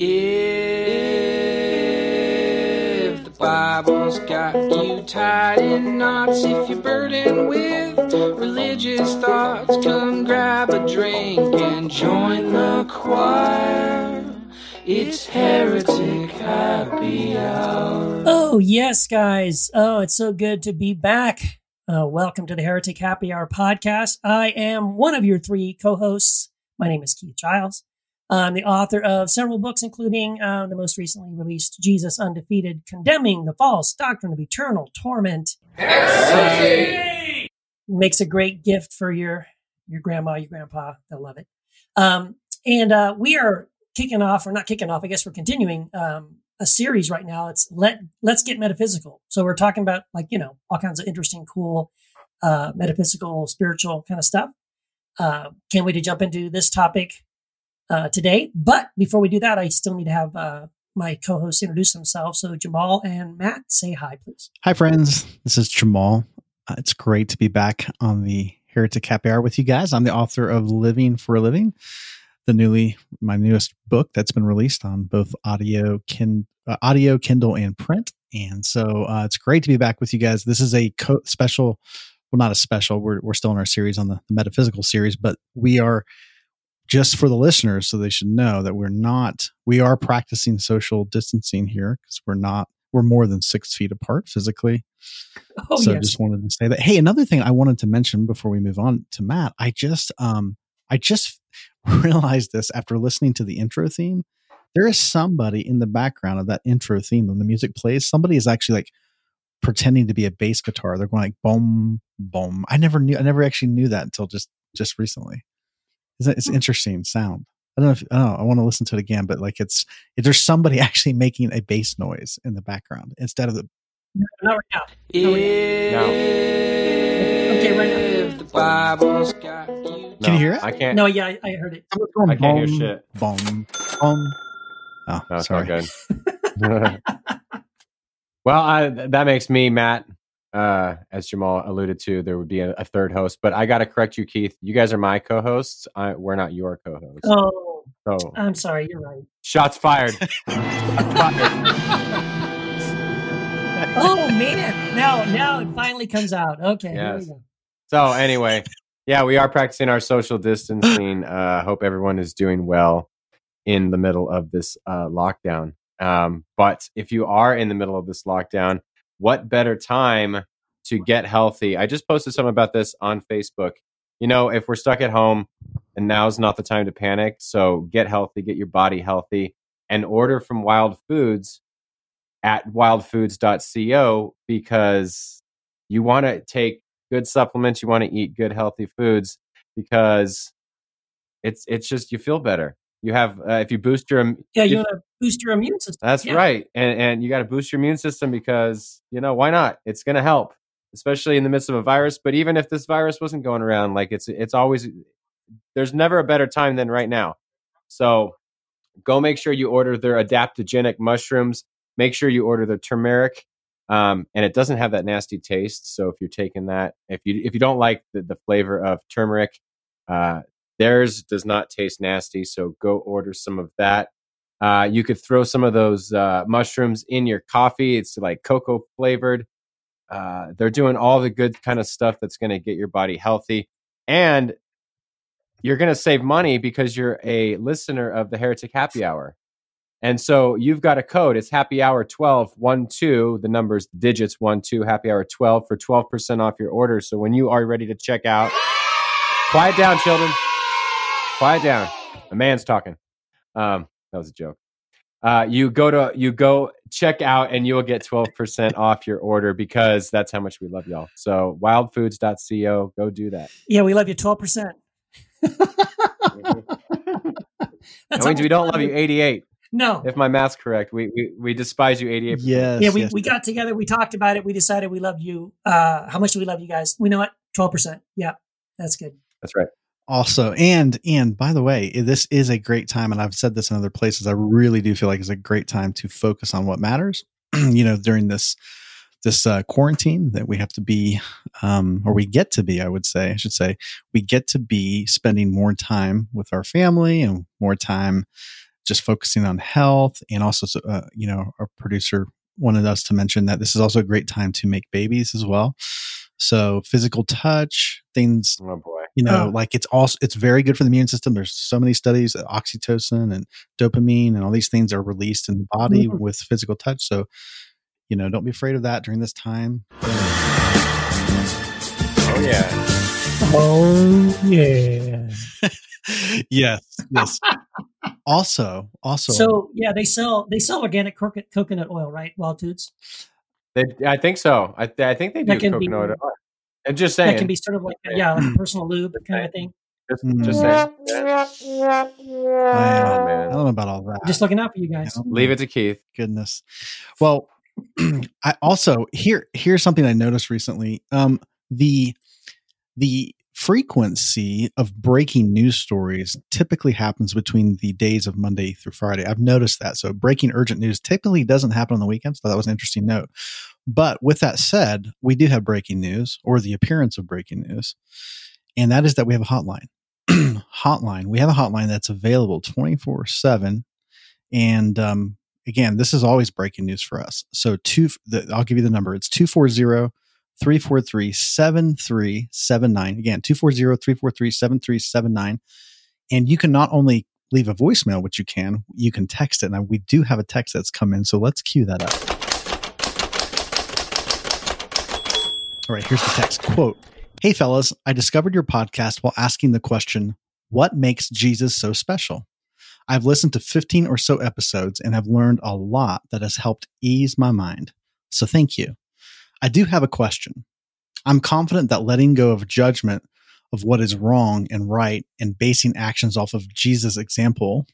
If the Bible's got you tied in knots, if you're burdened with religious thoughts, come grab a drink and join the choir. It's Heretic Happy Hour. Oh, yes, guys. Oh, it's so good to be back. Uh, welcome to the Heretic Happy Hour podcast. I am one of your three co hosts. My name is Keith Giles. I'm the author of several books, including uh, the most recently released Jesus Undefeated Condemning the False Doctrine of Eternal Torment. Heresy! Makes a great gift for your, your grandma, your grandpa. They'll love it. Um, and uh, we are kicking off, or not kicking off, I guess we're continuing um, a series right now. It's let let's get metaphysical. So we're talking about like you know all kinds of interesting, cool, uh, metaphysical, spiritual kind of stuff. Uh, can't wait to jump into this topic uh, today. But before we do that, I still need to have uh, my co-hosts introduce themselves. So Jamal and Matt, say hi, please. Hi, friends. This is Jamal. Uh, it's great to be back on the Heretic Happy Hour with you guys. I'm the author of Living for a Living the newly my newest book that's been released on both audio kin, uh, audio kindle and print and so uh, it's great to be back with you guys this is a co- special well not a special we're, we're still in our series on the, the metaphysical series but we are just for the listeners so they should know that we're not we are practicing social distancing here because we're not we're more than six feet apart physically. Oh, so yes. just wanted to say that. Hey another thing i wanted to mention before we move on to matt i just um i just realized this after listening to the intro theme. There is somebody in the background of that intro theme when the music plays. Somebody is actually like pretending to be a bass guitar. They're going like boom boom. I never knew i never actually knew that until just just recently Isn't it's interesting sound i don't know if i don't know i want to listen to it again but like it's if there's somebody actually making a bass noise in the background instead of the Not right now. No. Okay, right now. The Bible's got you Can you hear it? I can't. No, yeah, I, I heard it. I can't hear shit. Boom, boom. Oh, No, it's sorry. not good. well, I, that makes me Matt. Uh, as Jamal alluded to, there would be a, a third host, but I got to correct you, Keith. You guys are my co-hosts. I, we're not your co-hosts. Oh, So I'm sorry. You're right. shots fired. fired. Oh man! Now, now it finally comes out. Okay. Yes. So anyway, yeah, we are practicing our social distancing. Uh, hope everyone is doing well in the middle of this uh, lockdown. Um, but if you are in the middle of this lockdown, what better time to get healthy? I just posted something about this on Facebook. You know, if we're stuck at home, and now's not the time to panic. So get healthy, get your body healthy, and order from Wild Foods at wildfoods.co because you want to take good supplements, you want to eat good healthy foods because it's it's just you feel better. You have uh, if you boost your Yeah, you want to boost your immune system. that's Yeah. right, and and you got to boost your immune system because you know why not? It's going to help, especially in the midst of a virus. But even if this virus wasn't going around, like it's it's always there's never a better time than right now. So go make sure you order their adaptogenic mushrooms. Make sure you order their turmeric. Um, and it doesn't have that nasty taste. So if you're taking that, if you if you don't like the, the flavor of turmeric, uh, theirs does not taste nasty. So go order some of that. Uh, you could throw some of those uh, mushrooms in your coffee. It's like cocoa flavored. Uh, they're doing all the good kind of stuff that's going to get your body healthy, and you're going to save money because you're a listener of the Heretic Happy Hour. And so you've got a code. It's happy hour 12, 1, 2. The numbers, digits 1, 2, happy hour 12 for 12% off your order. So when you are ready to check out, quiet down, children. Quiet down. A man's talking. Um, that was a joke. Uh, you go to you go check out and you'll get 12% off your order because that's how much we love y'all. So wildfoods.co, go do that. Yeah, we love you twelve percent. That means we don't love you 88. No. If my math's correct, we we, we despise you 88%. Yes. Yeah, we, yes. we got together, we talked about it, we decided we love you. Uh how much do we love you guys? We know what? Twelve percent. Yeah, that's good. That's right. Also and and by the way this is a great time and i've said this in other places i really do feel like it's a great time to focus on what matters you know during this this uh, quarantine that we have to be um, or we get to be i would say i should say we get to be spending more time with our family and more time just focusing on health, and also, uh, you know, our producer wanted us to mention that this is also a great time to make babies as well. So physical touch, things, Oh. You know, Oh. like it's also it's very good for the immune system. There's so many studies, uh, oxytocin and dopamine, and all these things are released in the body Mhm. with physical touch. So, you know, don't be afraid of that during this time. Oh yeah. Oh yeah. yes, yes. also, also, So yeah, they sell they sell organic coco- coconut oil, right? Wild Foods. They, I think so. I, I think they do That be- coconut oil. And just saying, That can be sort of like a, yeah, like a personal lube kind of thing. just, Mm. just saying. Yeah. Wow. I don't know about all that. Just looking out for you guys. You? Leave it to Keith. goodness. Well, I also here here's something I noticed recently. Um, the the frequency of breaking news stories typically happens between the days of Monday through Friday. I've noticed that. So breaking urgent news typically doesn't happen on the weekends. So that was an interesting note. But with that said, we do have breaking news or the appearance of breaking news. And that is that we have a hotline. hotline. We have a hotline that's available 24 7. And um, again, this is always breaking news for us. So two, the, I'll give you the number. It's 240 343 7379. Again, 240 343 7379. And you can not only leave a voicemail, which you can, you can text it. And we do have a text that's come in. So let's cue that up. All right, here's the text quote Hey, fellas, I discovered your podcast while asking the question, What makes Jesus so special? I've listened to 15 or so episodes and have learned a lot that has helped ease my mind. So thank you. I do have a question. I'm confident that letting go of judgment of what is wrong and right and basing actions off of Jesus' example,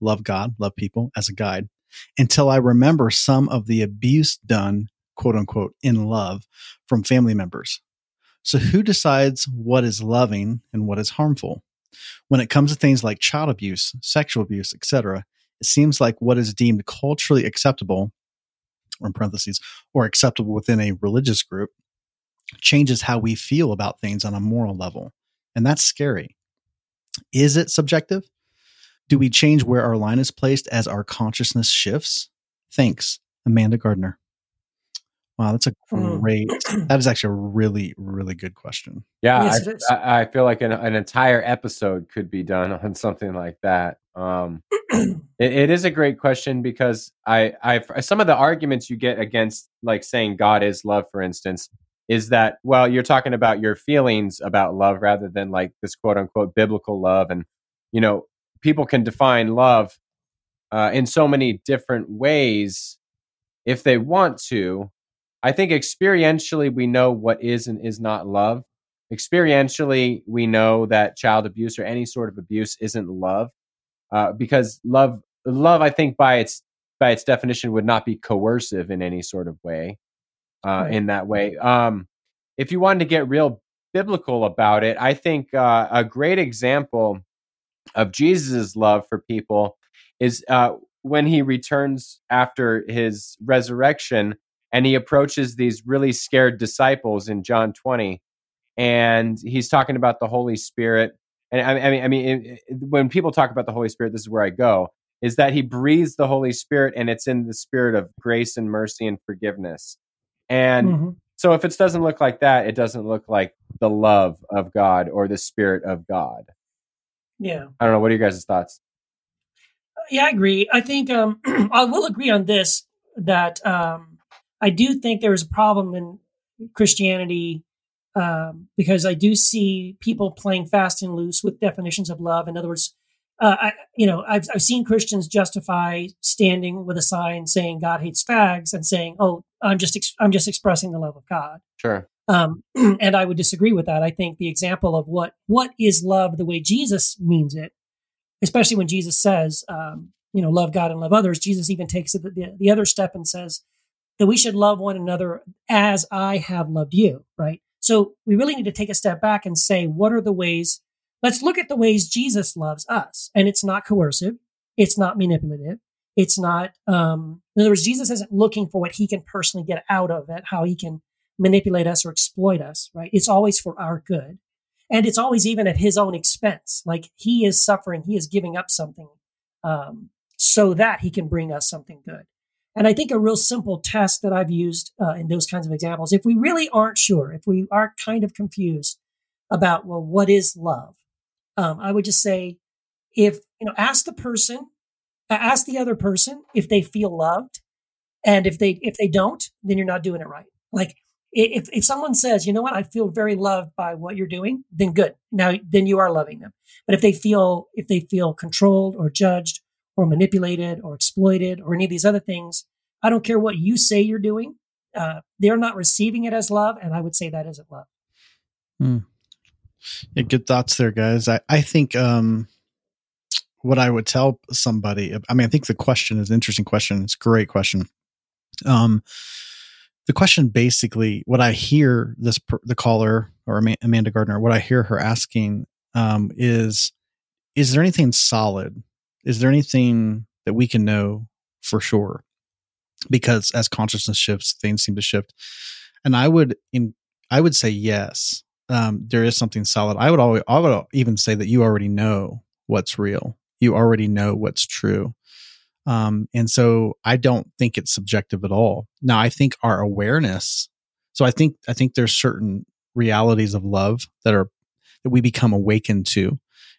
love God, love people as a guide, until I remember some of the abuse done, quote unquote, in love from family members. So who decides what is loving and what is harmful? When it comes to things like child abuse, sexual abuse, etc., it seems like what is deemed culturally acceptable, or in parentheses, or acceptable within a religious group, changes how we feel about things on a moral level. And that's scary. Is it subjective? Do we change where our line is placed as our consciousness shifts? Thanks, Amanda Gardner. Wow, that's a Hmm. great. That is actually a really, really good question. Yeah, Yes, I. I, I feel like an, an entire episode could be done on something like that. Um, it, it is a great question because I, I, some of the arguments you get against, like saying God is love, for instance, is that well, you're talking about your feelings about love rather than like this quote unquote biblical love, and you know, people can define love uh, in so many different ways if they want to. I think experientially we know what is and is not love. Experientially, we know that child abuse or any sort of abuse isn't love, uh, because love, love, I think by its by its definition would not be coercive in any sort of way. Uh. In that way, um, if you wanted to get real biblical about it, I think uh, a great example of Jesus' love for people is uh, when he returns after his resurrection and he approaches these really scared disciples in John 20 and he's talking about the Holy Spirit and I, I mean I mean it, it- when people talk about the Holy Spirit this is where I go is that he breathes the Holy Spirit and it's in the spirit of grace and mercy and forgiveness and Mhm. so if it doesn't look like that it doesn't look like the love of God or the spirit of God Yeah. I don't know what are your guys' thoughts Yeah, I agree. I think um, I will agree on this that um, I do think there is a problem in Christianity um, because I do see people playing fast and loose with definitions of love. In other words, uh, I, you know, I've, I've seen Christians justify standing with a sign saying God hates fags and saying, "Oh, I'm just ex- I'm just expressing the love of God." sure um, and I would disagree with that. I think the example of what what is love the way Jesus means it, especially when Jesus says, um, you know, love God and love others. Jesus even takes it the, the other step and says that we should love one another as I have loved you. Right. So we really need to take a step back and say, what are the ways? Let's look at the ways Jesus loves us, and it's not coercive, it's not manipulative. It's not, um, in other words, Jesus isn't looking for what he can personally get out of it, how he can manipulate us or exploit us, right? It's always for our good. And it's always even at his own expense. Like he is suffering, he is giving up something. Um, so that he can bring us something good. And I think a real simple test that I've used uh, in those kinds of examples, if we really aren't sure, if we are kind of confused about, well, what is love? Um, I would just say, if, you know, ask the person, ask the other person if they feel loved. And if they, if they don't, then you're not doing it right. Like if, if someone says, you know what, I feel very loved by what you're doing, then good. Now, then you are loving them. But if they feel, if they feel controlled or judged or manipulated or exploited or any of these other things. I don't care what you say you're doing. Uh, they're not receiving it as love. And I would say that isn't love. Hmm. Yeah, good thoughts there, guys. I, I think um, what I would tell somebody, I mean, I think the question is an interesting question. It's a great question. Um, the question basically, what I hear this, the caller or Amanda Gardner, what I hear her asking um, is, is there anything solid is there anything that we can know for sure? Because as consciousness shifts, things seem to shift. And I would in I would say yes. Um, there is something solid. I would always I would even say that you already know what's real. You already know what's true. Um, and so I don't think it's subjective at all. Now I think our awareness. So I think I think there's certain realities of love that are that we become awakened to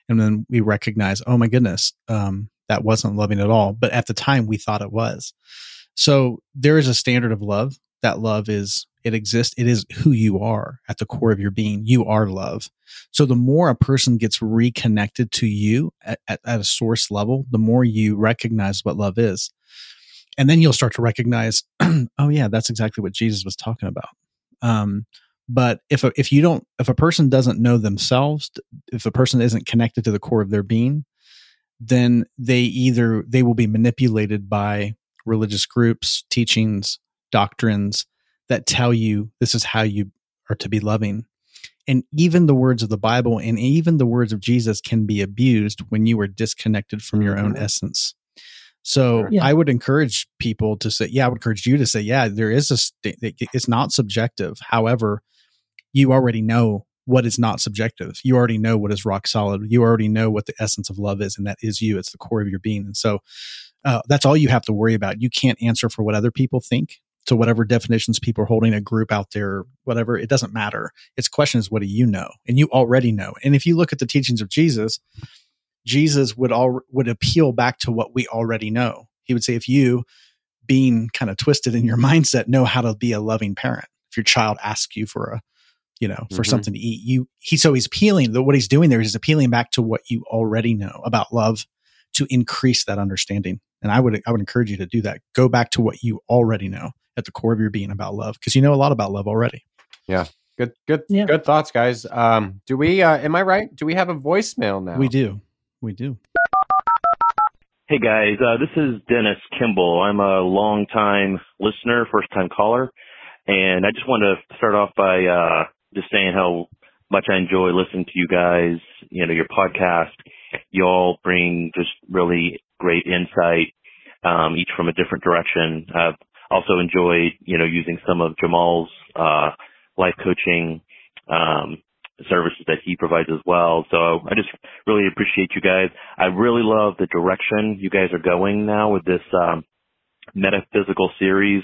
and then we recognize, oh my goodness, um, that wasn't loving at all. But at the time, we thought it was. So there is a standard of love. That love is it exists. It is who you are at the core of your being. You are love. So the more a person gets reconnected to you at, at, at a source level, the more you recognize what love is. And then you'll start to recognize, oh yeah, that's exactly what Jesus was talking about. Um, but if a, if you don't if a person doesn't know themselves if a person isn't connected to the core of their being then they either they will be manipulated by religious groups teachings doctrines that tell you this is how you are to be loving and even the words of the bible and even the words of jesus can be abused when you are disconnected from your own mm-hmm. essence so yeah. I would encourage people to say, yeah, I would encourage you to say, yeah, there is a, st- it's not subjective. However, you already know what is not subjective. You already know what is rock solid. You already know what the essence of love is, and that is you. It's the core of your being. And so uh, that's all you have to worry about. You can't answer for what other people think. To whatever definitions people are holding a group out there, whatever, it doesn't matter. Its question is, what do you know? And you already know. And if you look at the teachings of Jesus, Jesus would all would appeal back to what we already know. He would say, if you, being kind of twisted in your mindset, know how to be a loving parent, if your child asks you for a you know, for mm-hmm. something to eat. You he so he's appealing. What he's doing there is appealing back to what you already know about love to increase that understanding. And I would I would encourage you to do that. Go back to what you already know at the core of your being about love because you know a lot about love already. Yeah. Good good yeah. good thoughts guys. Um do we uh am I right? Do we have a voicemail now? We do. We do. Hey guys, uh, this is Dennis Kimball. I'm a long time listener, first time caller, and I just want to start off by uh, just saying how much I enjoy listening to you guys, you know, your podcast. You all bring just really great insight, um, each from a different direction. I've also enjoyed, you know, using some of Jamal's, uh, life coaching, um, services that he provides as well. So I just really appreciate you guys. I really love the direction you guys are going now with this, um, metaphysical series.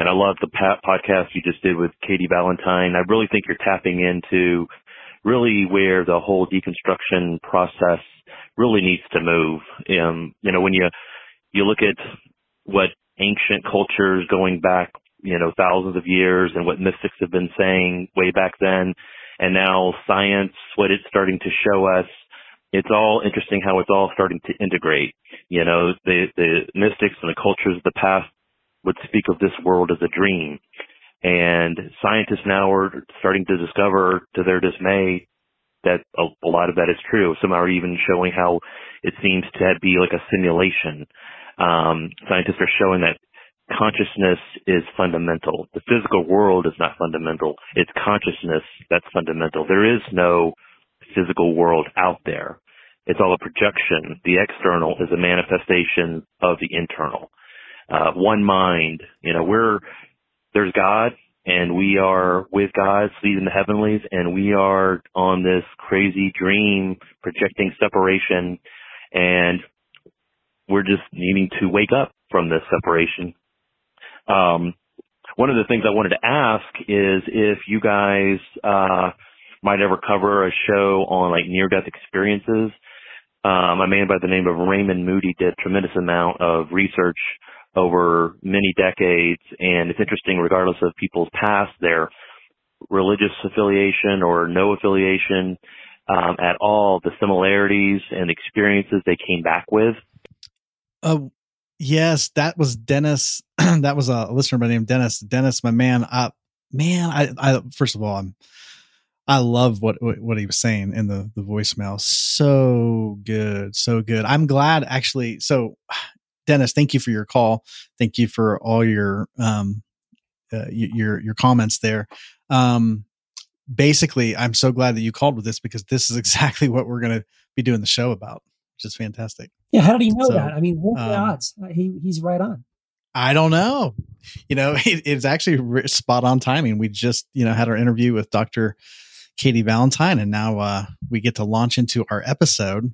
And I love the podcast you just did with Katie Valentine. I really think you're tapping into really where the whole deconstruction process really needs to move. Um, you know, when you, you look at what ancient cultures going back, you know, thousands of years and what mystics have been saying way back then, and now science, what it's starting to show us, it's all interesting how it's all starting to integrate. You know, the, the mystics and the cultures of the past would speak of this world as a dream. And scientists now are starting to discover to their dismay that a, a lot of that is true. Some are even showing how it seems to be like a simulation. Um, scientists are showing that consciousness is fundamental. The physical world is not fundamental. It's consciousness that's fundamental. There is no physical world out there. It's all a projection. The external is a manifestation of the internal uh, one mind. You know, we're there's God, and we are with God, seated in the heavenlies, and we are on this crazy dream projecting separation. And we're just needing to wake up from this separation. Um, one of the things I wanted to ask is if you guys uh, might ever cover a show on like near-death experiences. Um, a man by the name of Raymond Moody did a tremendous amount of research over many decades, and it's interesting, regardless of people's past, their religious affiliation or no affiliation um, at all, the similarities and experiences they came back with. Uh, yes, that was Dennis. that was a listener by name Dennis. Dennis, my man. Uh, man, I, I first of all, I'm, I love what what he was saying in the the voicemail. So good, so good. I'm glad actually. So, Dennis, thank you for your call. Thank you for all your um uh, your your comments there. Um, basically, I'm so glad that you called with this because this is exactly what we're going to be doing the show about, which is fantastic. Yeah, how did he know so, that? I mean, what the um, odds? Uh, he he's right on. I don't know. You know, it, it's actually spot on timing. We just you know had our interview with Doctor Katie Valentine, and now uh, we get to launch into our episode,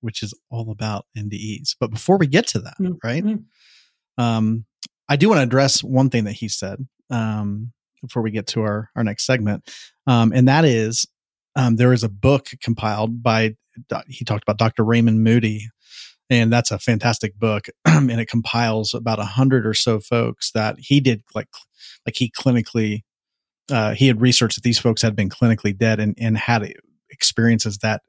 which is all about NDEs. But before we get to that, mm-hmm. right? Um, I do want to address one thing that he said. Um, before we get to our, our next segment. Um, and that is, um, there is a book compiled by, he talked about Dr. Raymond Moody, and that's a fantastic book. and it compiles about a hundred or so folks that he did like, like he clinically, uh, he had researched that these folks had been clinically dead and, and had experiences that,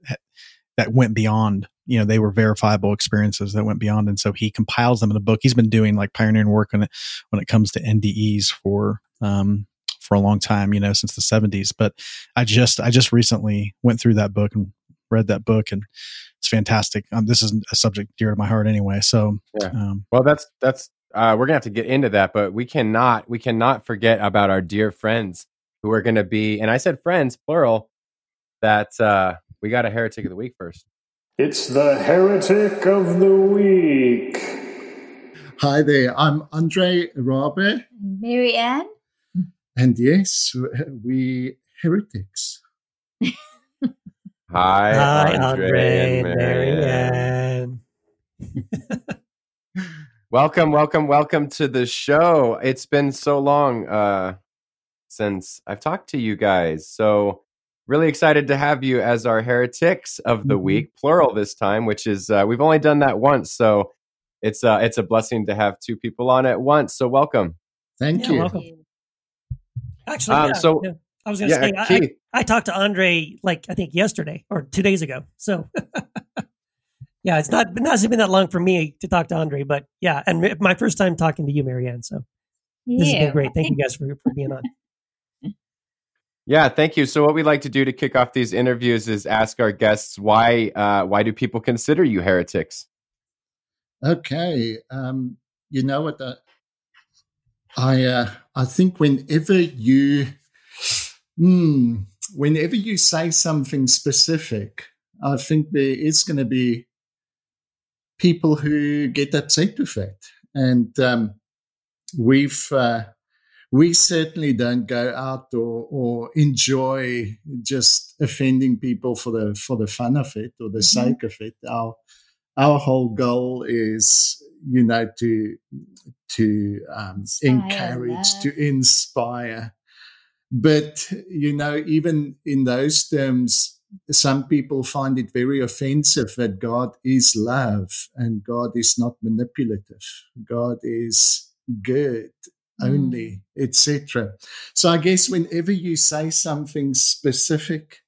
that went beyond you know they were verifiable experiences that went beyond and so he compiles them in a book he's been doing like pioneering work when it when it comes to ndes for um for a long time, you know, since the 70s. But I just I just recently went through that book and read that book, and it's fantastic. Um, this is a subject dear to my heart anyway. So yeah. Um, well, that's that's uh, we're gonna have to get into that, but we cannot we cannot forget about our dear friends who are going to be, and I said friends plural. That uh, we got a heretic of the week first. It's the heretic of the week. Hi there, I'm Andre Rabe. Mary-Anne. And yes, we heretics. Hi, Hi, Andre, Andre Mary-Anne. welcome, welcome, welcome to the show. It's been so long uh, since I've talked to you guys. So, really excited to have you as our heretics of the mm-hmm. week, plural this time, which is uh, we've only done that once. So, it's uh, it's a blessing to have two people on at once. So, welcome. Thank yeah, you. Welcome. Actually, um, yeah, so yeah. I was going to yeah, say, I, I, talked to Andre like I think yesterday or two days ago. So, yeah, it's not, it hasn't been that long for me to talk to Andre, but yeah, and my first time talking to you, Mary-Anne. So, this has been great. Thank you guys for, for being on. Yeah, thank you. So, what we like to do to kick off these interviews is ask our guests why uh, why do people consider you heretics? Okay, um, you know what the I uh, I think whenever you mm, whenever you say something specific, I think there is going to be people who get upset with it, and um, we've uh, we certainly don't go out or, or enjoy just offending people for the for the fun of it or the mm-hmm. sake of it. Our our whole goal is you know to to um, encourage to inspire but you know even in those terms some people find it very offensive that god is love and god is not manipulative god is good only mm. etc so i guess whenever you say something specific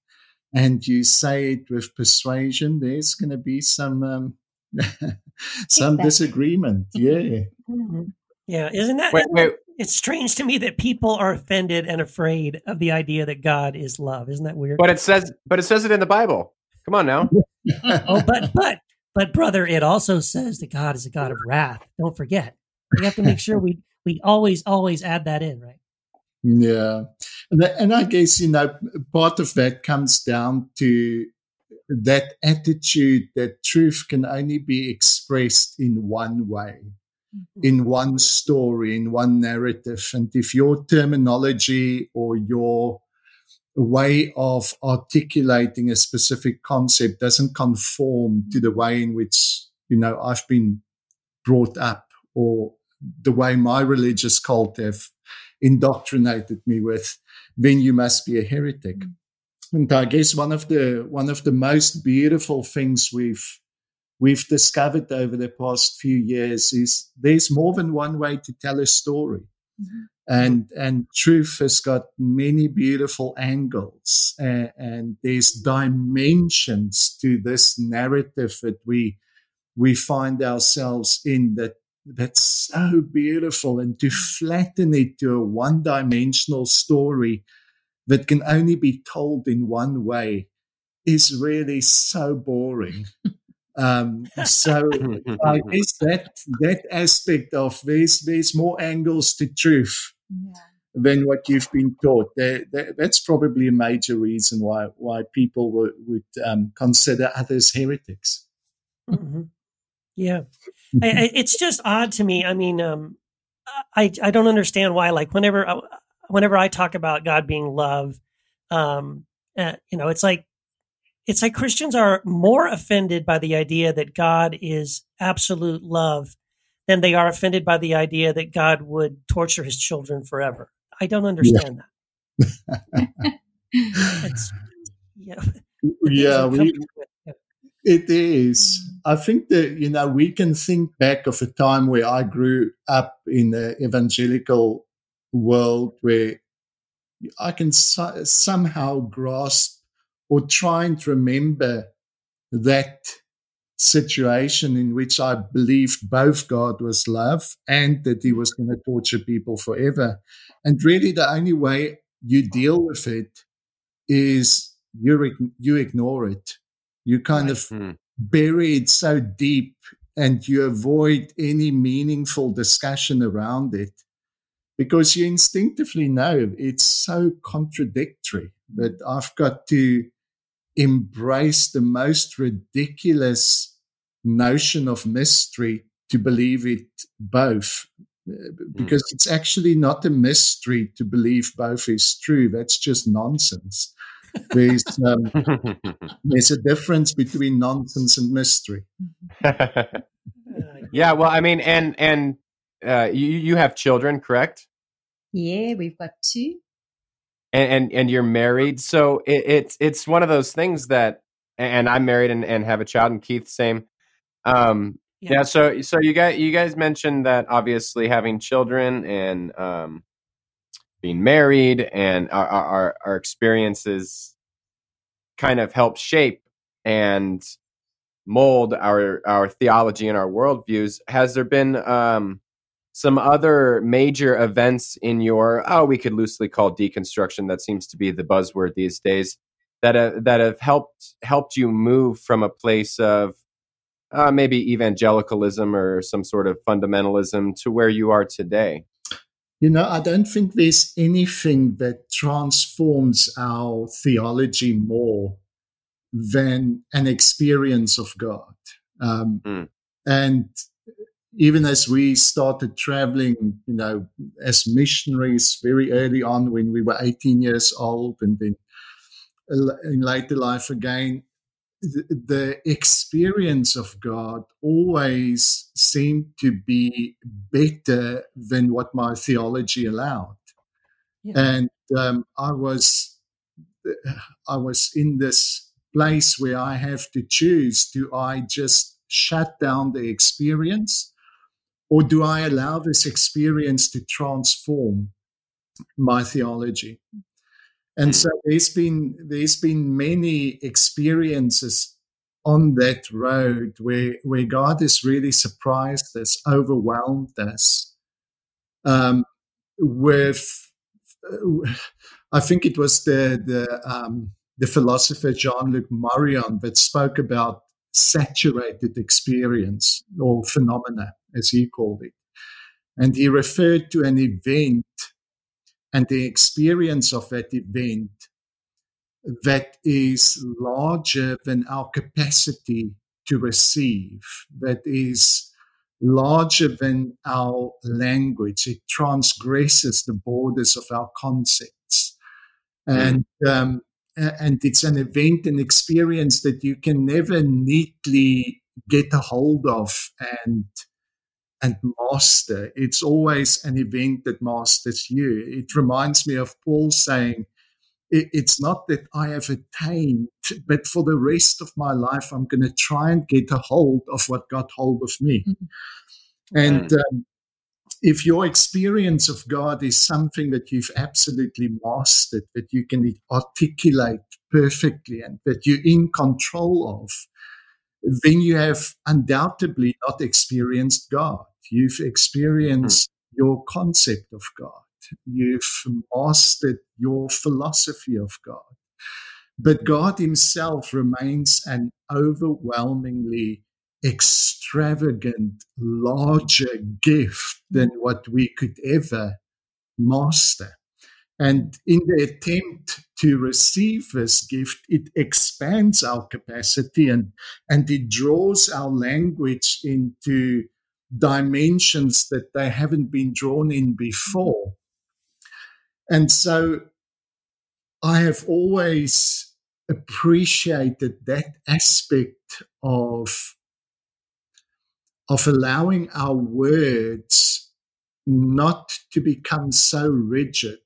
and you say it with persuasion there's going to be some um, some disagreement. Yeah. Mm-hmm. Yeah. Isn't that? Wait, wait. It's strange to me that people are offended and afraid of the idea that God is love. Isn't that weird? But it says, but it says it in the Bible. Come on now. oh, but but but brother, it also says that God is a God of wrath. Don't forget. We have to make sure we we always always add that in, right? Yeah, and I guess you know part of that comes down to that attitude that truth can only be expressed in one way, mm-hmm. in one story, in one narrative. And if your terminology or your way of articulating a specific concept doesn't conform to the way in which, you know, I've been brought up or the way my religious cult have indoctrinated me with, then you must be a heretic. And I guess one of the one of the most beautiful things we've we've discovered over the past few years is there's more than one way to tell a story. Mm-hmm. And and truth has got many beautiful angles and, and there's dimensions to this narrative that we we find ourselves in that that's so beautiful and to flatten it to a one dimensional story that can only be told in one way is really so boring. Um, so I guess that that aspect of there's there's more angles to truth yeah. than what you've been taught. That, that, that's probably a major reason why why people would, would um, consider others heretics. Mm-hmm. Yeah, I, I, it's just odd to me. I mean, um, I I don't understand why. Like whenever uh, whenever I talk about God being love, um, uh, you know, it's like it's like Christians are more offended by the idea that God is absolute love than they are offended by the idea that God would torture his children forever. I don't understand yeah. that. it's, yeah, yeah we, it is. I think that, you know, we can think back of a time where I grew up in the evangelical world where I can so- somehow grasp or trying to remember that situation in which I believed both God was love and that he was going to torture people forever. And really, the only way you deal with it is you, you ignore it. You kind of mm. bury it so deep and you avoid any meaningful discussion around it because you instinctively know it's so contradictory that I've got to embrace the most ridiculous notion of mystery to believe it both because mm. it's actually not a mystery to believe both is true that's just nonsense there's um, there's a difference between nonsense and mystery yeah well i mean and and uh, you you have children correct yeah we've got two and and, and you're married. So it, it's it's one of those things that, and I'm married and, and have a child, and Keith same. Um, yeah. yeah. So so you guys you guys mentioned that obviously having children and um, being married and our, our our experiences kind of help shape and mold our our theology and our worldviews. Has there been um, some other major events in your oh we could loosely call deconstruction that seems to be the buzzword these days that that have helped helped you move from a place of uh, maybe evangelicalism or some sort of fundamentalism to where you are today you know i don't think there's anything that transforms our theology more than an experience of god um, mm. and even as we started traveling, you know, as missionaries very early on when we were 18 years old and then in later life again, the, experience of God always seemed to be better than what my theology allowed. Yeah. And um, I was, I was in this place where I have to choose: do I just shut down the experience, or do I allow this experience to transform my theology? And so there's been there's been many experiences on that road where where God has really surprised us, overwhelmed us um, with. Uh, I think it was the the um, the philosopher Jean Luc Marion that spoke about saturated experience or phenomena as he called it. And he referred to an event and the experience of that event that is larger than our capacity to receive, that is larger than our language. It transgresses the borders of our concepts. And, um, and it's an event, an experience that you can never neatly get a hold of and and master. It's always an event that masters you. It reminds me of Paul saying, it's not that I have attained, but for the rest of my life, I'm going to try and get a hold of what got hold of me. Mm-hmm. And um, if your experience of God is something that you've absolutely mastered, that you can articulate perfectly, and that you're in control of, then you have undoubtedly not experienced God. You've experienced mm-hmm. your concept of God. You've mastered your philosophy of God. But God Himself remains an overwhelmingly extravagant, larger gift than what we could ever master. And in the attempt to receive this gift, it expands our capacity and, and it draws our language into dimensions that they haven't been drawn in before. And so I have always appreciated that aspect of, of allowing our words not to become so rigid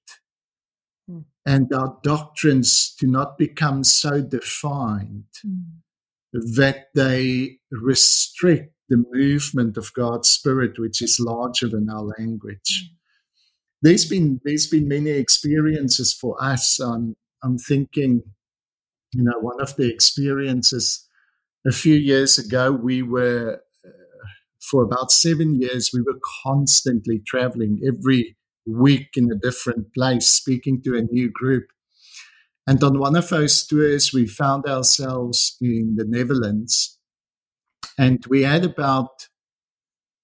mm. and our doctrines to not become so defined mm. that they restrict the movement of God's Spirit, which is larger than our language. Mm there's been there's been many experiences for us. Um, I'm thinking, you know, one of the experiences a few years ago, we were uh, for about seven years, we were constantly traveling every week in a different place, speaking to a new group. And on one of those tours, we found ourselves in the Netherlands, and we had about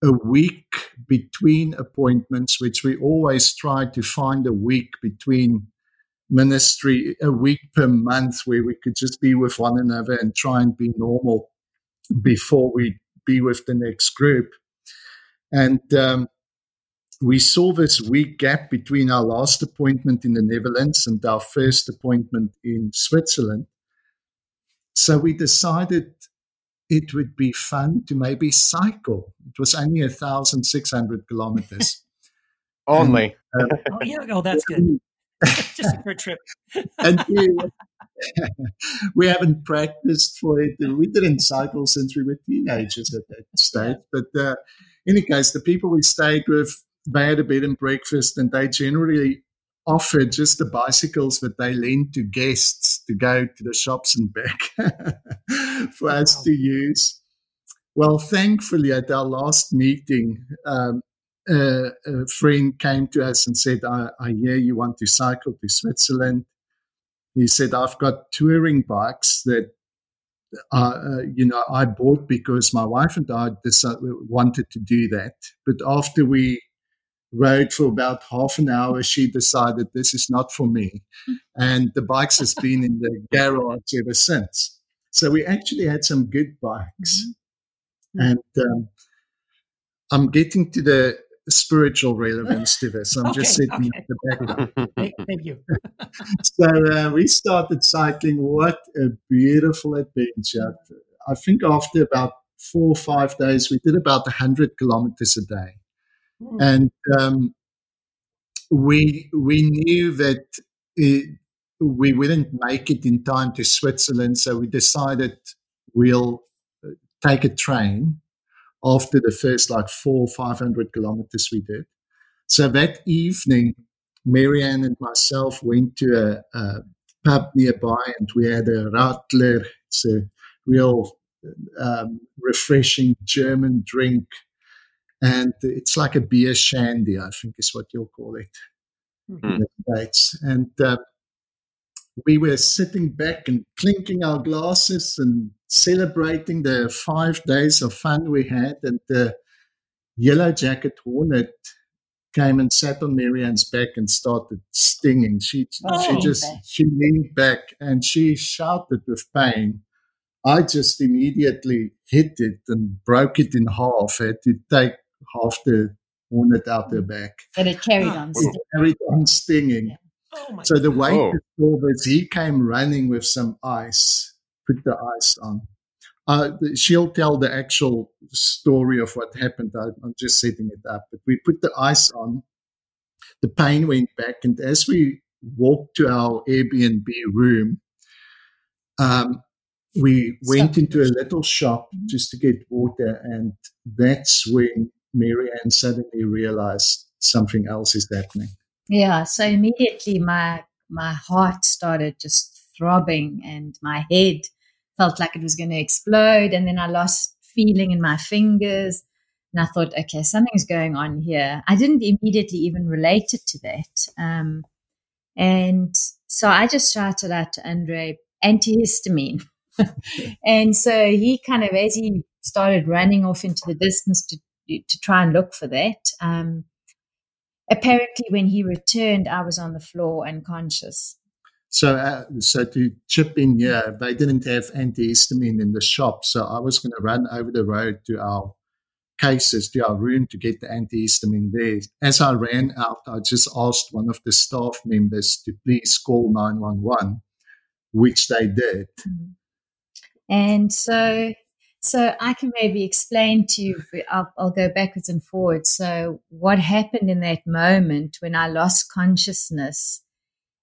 a week between appointments, which we always try to find a week between ministry, a week per month where we could just be with one another and try and be normal before we be with the next group. And um, we saw this week gap between our last appointment in the Netherlands and our first appointment in Switzerland. So we decided it would be fun to maybe cycle. It was only a thousand six hundred kilometers. Only. And, uh, oh yeah, oh that's good. Just a good trip. and we, we haven't practiced for it. We didn't cycle since we were teenagers at that stage. But uh, in any case, the people we stayed with, they had a bed and breakfast, and they generally offer just the bicycles that they lend to guests to go to the shops and back for wow. us to use. Well, thankfully, at our last meeting, um, uh, a friend came to us and said, I, I hear you want to cycle to Switzerland. He said, I've got touring bikes that uh, uh, you know, I bought because my wife and I decided, wanted to do that. But after we rode for about half an hour. She decided this is not for me. And the bikes has been in the garage ever since. So we actually had some good bikes. Mm-hmm. And um, I'm getting to the spiritual relevance to this. I'm okay, just sitting okay. at the background. thank, thank you. so uh, we started cycling. What a beautiful adventure. I think after about four or five days, we did about 100 kilometers a day. Mm. And um, we we knew that it, we wouldn't make it in time to Switzerland, so we decided we'll uh, take a train after the first like four five hundred kilometers we did. So that evening, Mary-Anne and myself went to a, a pub nearby, and we had a Radler. It's a real um, refreshing German drink and it's like a beer shandy, I think is what you'll call it mm-hmm. States. And uh, we were sitting back and clinking our glasses and celebrating the five days of fun we had. And the yellow jacket hornet came and sat on Mary-Anne's back and started stinging. She oh, she just she leaned back and she shouted with pain. I just immediately hit it and broke it in half. I had to take half the hornet out their back. And it carried on stinging. It carried on stinging. Yeah. Oh so the way oh. saw this, he came running with some ice, put the ice on. uh, she'll tell the actual story of what happened. I, I'm just setting it up. But we put the ice on. The pain went back, and as we walked to our Airbnb room, um, we went into a little shop just to get water, and that's when Mary Ann suddenly realized something else is happening. Yeah. So immediately my my heart started just throbbing and my head felt like it was going to explode. And then I lost feeling in my fingers. And I thought, okay, something's going on here. I didn't immediately even relate it to that. Um, and so I just shouted out to Andre, antihistamine. and so he kind of, as he started running off into the distance to, to try and look for that, um, apparently when he returned, I was on the floor unconscious. So, uh, so to chip in here, they didn't have antihistamine in the shop. So I was going to run over the road to our cases, to our room to get the antihistamine there. As I ran out, I just asked one of the staff members to please call 911, which they did. Mm-hmm. And so, so I can maybe explain to you, I'll, I'll go backwards and forwards. So what happened in that moment when I lost consciousness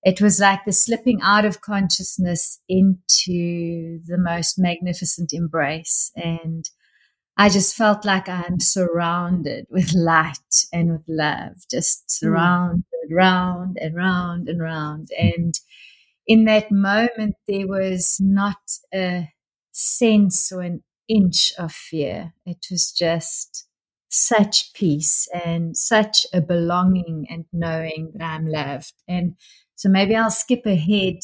it was like the slipping out of consciousness into the most magnificent embrace. And I just felt like I'm surrounded with light and with love, just hmm. surrounded mm. round and round and round. And in that moment, there was not a sense or an inch of fear. It was just such peace and such a belonging and knowing that I'm loved. And so maybe I'll skip ahead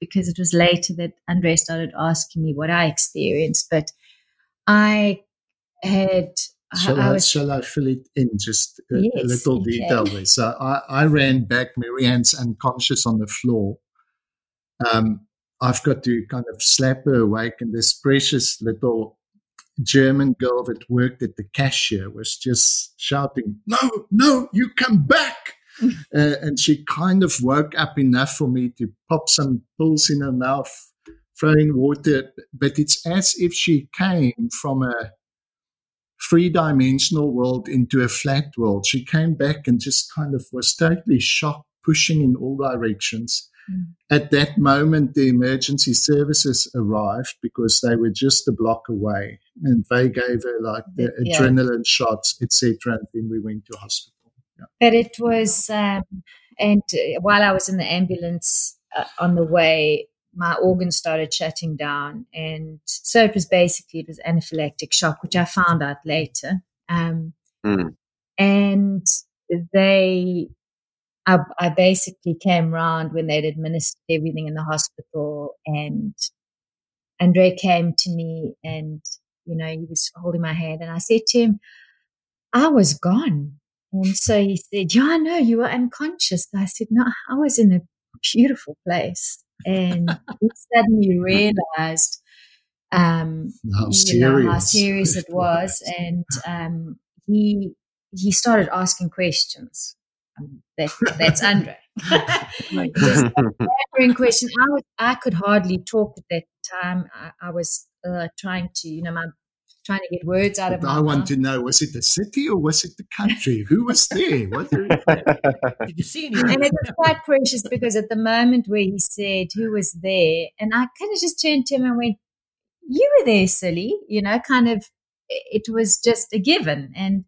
because it was later that Andre started asking me what I experienced. But I had. Shall I, I, was, shall I fill it in just a, yes, a little detail there? So I, I ran back. Mary-Anne's unconscious on the floor. Um, I've got to kind of slap her awake, and this precious little German girl that worked at the cashier was just shouting, "No, no, you come back!" uh, and she kind of woke up enough for me to pop some pills in her mouth, throwing water. But it's as if she came from a three dimensional world into a flat world. She came back and just kind of was totally shocked, pushing in all directions. Mm. At that moment, the emergency services arrived because they were just a block away, and they gave her like the yeah. adrenaline shots, etc. And then we went to hospital. But it was, um, and uh, while I was in the ambulance uh, on the way, my organs started shutting down, and so it was basically it was anaphylactic shock, which I found out later. Um, mm. And they, I, I basically came round when they'd administered everything in the hospital, and Andre came to me, and you know he was holding my hand, and I said to him, "I was gone." And so he said, Yeah, I know you were unconscious. I said, No, I was in a beautiful place. And he suddenly realized um, how, serious. Know, how serious it was. And um, he he started asking questions. Um, that, that's Andre. Just answering question. I, was, I could hardly talk at that time. I, I was uh, trying to, you know, my trying to get words out of I want to know was it the city or was it the country? Who was there? What did you see anything? And it was quite precious because at the moment where he said who was there, and I kind of just turned to him and went, You were there, silly, you know, kind of it was just a given. And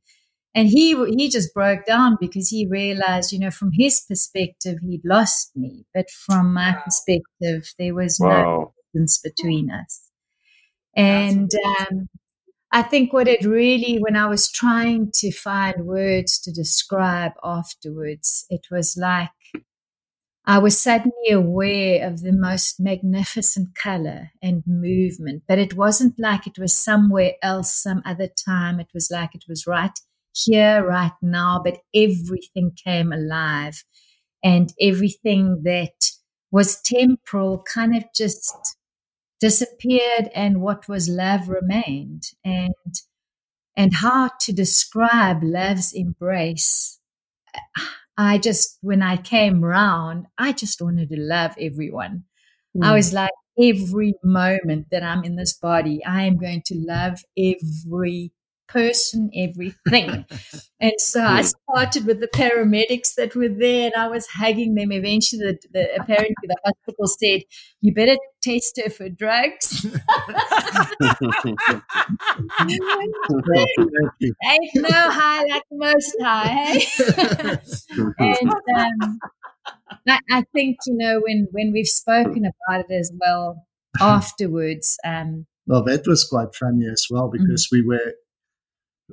and he he just broke down because he realized, you know, from his perspective, he'd lost me, but from my wow. perspective, there was wow. no distance between us. And um, I think what it really, when I was trying to find words to describe afterwards, it was like I was suddenly aware of the most magnificent color and movement, but it wasn't like it was somewhere else, some other time. It was like it was right here, right now, but everything came alive. And everything that was temporal kind of just disappeared and what was love remained. And and how to describe love's embrace i just when i came round i just wanted to love everyone. Mm. i was like every moment that I'm in this body, I am going to love every person, everything. and so I started with the paramedics that were there and I was hugging them. Eventually, the, the, apparently, the hospital said, You better test her for drugs. Ain't no high like most high. and um, I, I, think, you know, when, when we've spoken about it as well afterwards. Um, well, that was quite funny as well because mm-hmm. we were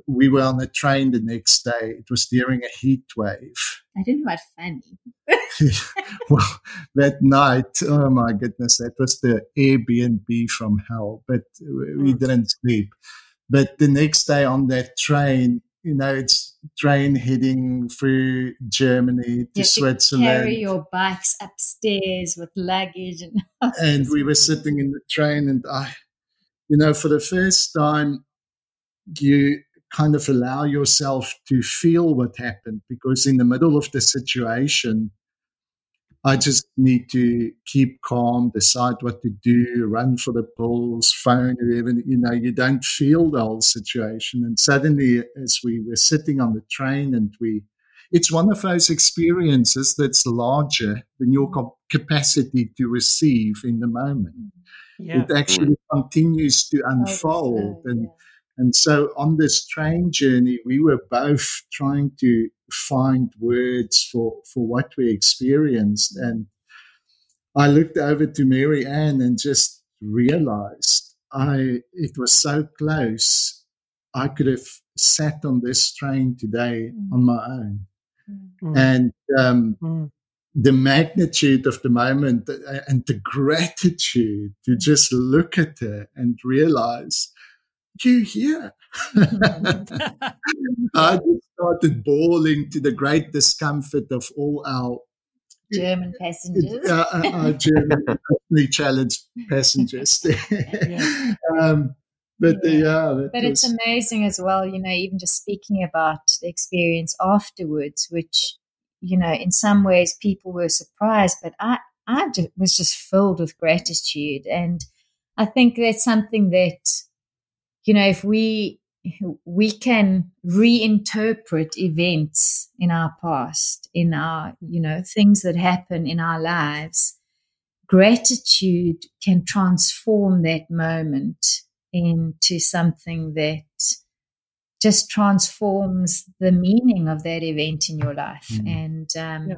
we were on a train the next day. It was during a heat wave. I didn't know funny. well, that night, oh my goodness, that was the Airbnb from hell, but we hmm. didn't sleep. But the next day on that train, you know, it's train heading through Germany to Switzerland. carry your bikes upstairs with luggage and. and we were sitting in the train, and I, you know, for the first time, you kind of allow yourself to feel what happened because in the middle of the situation, I just need to keep calm, decide what to do, run for the pills, phone whoever, you know, you don't feel the whole situation. And suddenly, as we were sitting on the train and we, it's one of those experiences that's larger than your capacity to receive in the moment. Mm. Yeah. It actually continues to oh, unfold. And, yeah and so on this train journey, we were both trying to find words for, for what we experienced. And I looked over to Mary-Anne and just realized I it was so close. I could have sat on this train today mm. on my own. Mm. And um, mm. the magnitude of the moment uh, and the gratitude to just look at her and realize you here? I just started bawling to the great discomfort of all our German passengers. Uh, uh, our German challenged passengers. um, but yeah, yeah but was... it's amazing as well. You know, even just speaking about the experience afterwards, which you know, in some ways people were surprised, but I I was just filled with gratitude, and I think that's something that you know, if we we can reinterpret events in our past, in our, you know, things that happen in our lives, gratitude can transform that moment into something that just transforms the meaning of that event in your life. Mm. And um, yeah.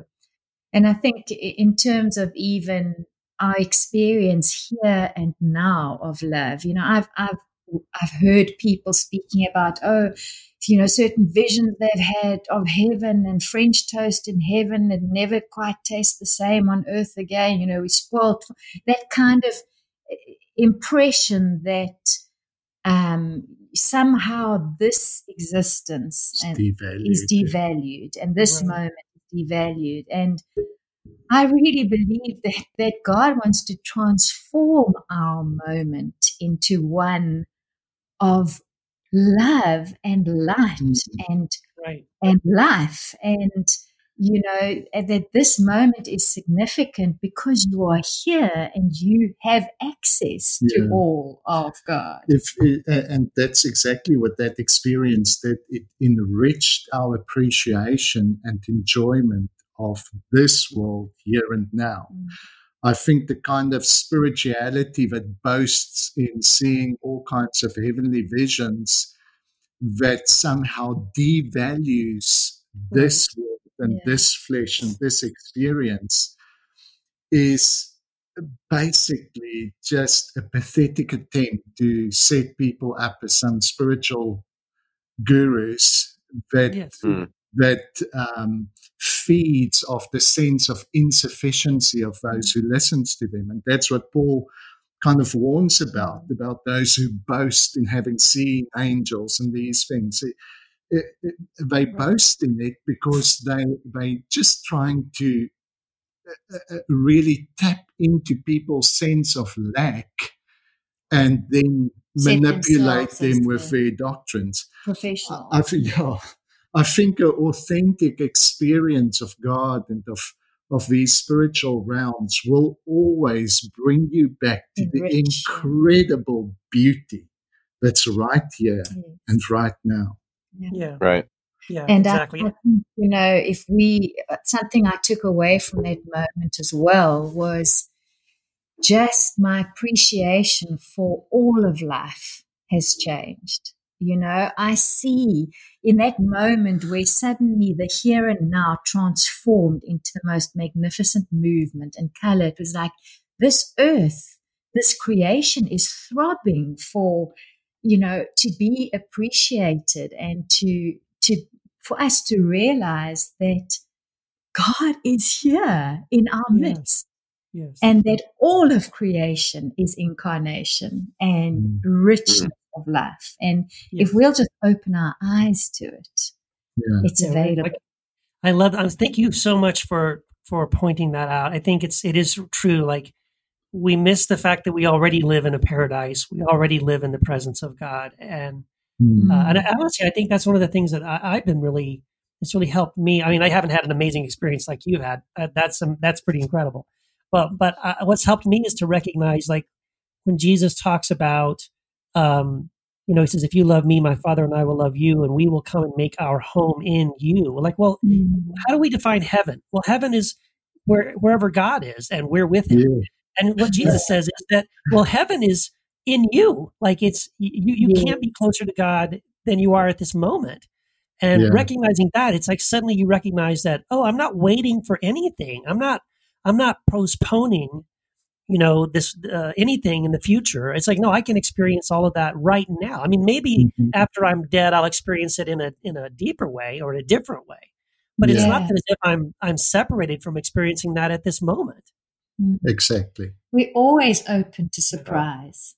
and I think in terms of even our experience here and now of love, you know, I've I've I've heard people speaking about, oh, you know, certain visions they've had of heaven and French toast in heaven and never quite taste the same on earth again. You know, we spoiled that kind of eh, impression that um, somehow this existence devalued. is devalued and this right. moment is devalued. And I really believe that, that God wants to transform our moment into one of love and light mm-hmm. and right. and life and you know that this moment is significant because you are here and you have access to all of God. If and that's exactly what that experience that it enriched our appreciation and enjoyment of this world here and now. Mm. I think the kind of spirituality that boasts in seeing all kinds of heavenly visions that somehow devalues this world and yeah. this flesh and this experience is basically just a pathetic attempt to set people up as some spiritual gurus that yes. mm that um, feeds off the sense of insufficiency of those who listens to them. And that's what Paul kind of warns about, about those who boast in having seen angels and these things. It, it, it, they boast in it because they they just trying to uh, uh, uh, really tap into people's sense of lack and then Set manipulate them with their doctrines. Professional. I, I, yeah, I think an authentic experience of God and of of these spiritual realms will always bring you back to Enrich, the incredible beauty that's right here Yes. and right now. Yeah. Right. Yeah. And exactly. I, think, you know, if we, uh, something I took away from that moment as well was just my appreciation for all of life has changed. You know, I see in that moment where suddenly the here and now transformed into the most magnificent movement and color. It was like this earth, this creation is throbbing for, you know, to be appreciated and to, to, for us to realize that God is here in our Yes. midst yes. and that all of creation is incarnation and mm. Mm. richness of life. And Yes. if we'll just open our eyes to it, Yeah. it's Yeah, available. Like, I love. I thank you so much for for pointing that out. I think it's it is true. Like we miss the fact that we already live in a paradise. We already live in the presence of God, and Hmm. uh, and I, honestly, I think that's one of the things that I, I've been really. It's really helped me. I mean, I haven't had an amazing experience like you had. Uh, that's um, that's pretty incredible. But but uh, what's helped me is to recognize like when Jesus talks about, um, you know, he says, "If you love me, my Father and I will love you, and we will come and make our home in you." We're like, well, Mm. how do we define heaven? Well, heaven is where wherever God is, and we're with Him. Yeah. And what Jesus says is that, well, heaven is in you. Like it's you, you Yeah. can't be closer to God than you are at this moment. And recognizing that, it's like suddenly you recognize that, oh, I'm not waiting for anything. I'm not, I'm not postponing, you know, this uh, anything in the future. It's like, no, I can experience all of that right now. I mean, maybe Mhm. after I'm dead, I'll experience it in a in a deeper way or in a different way. But it's not as if I'm I'm separated from experiencing that at this moment. Exactly. We're always open to surprise.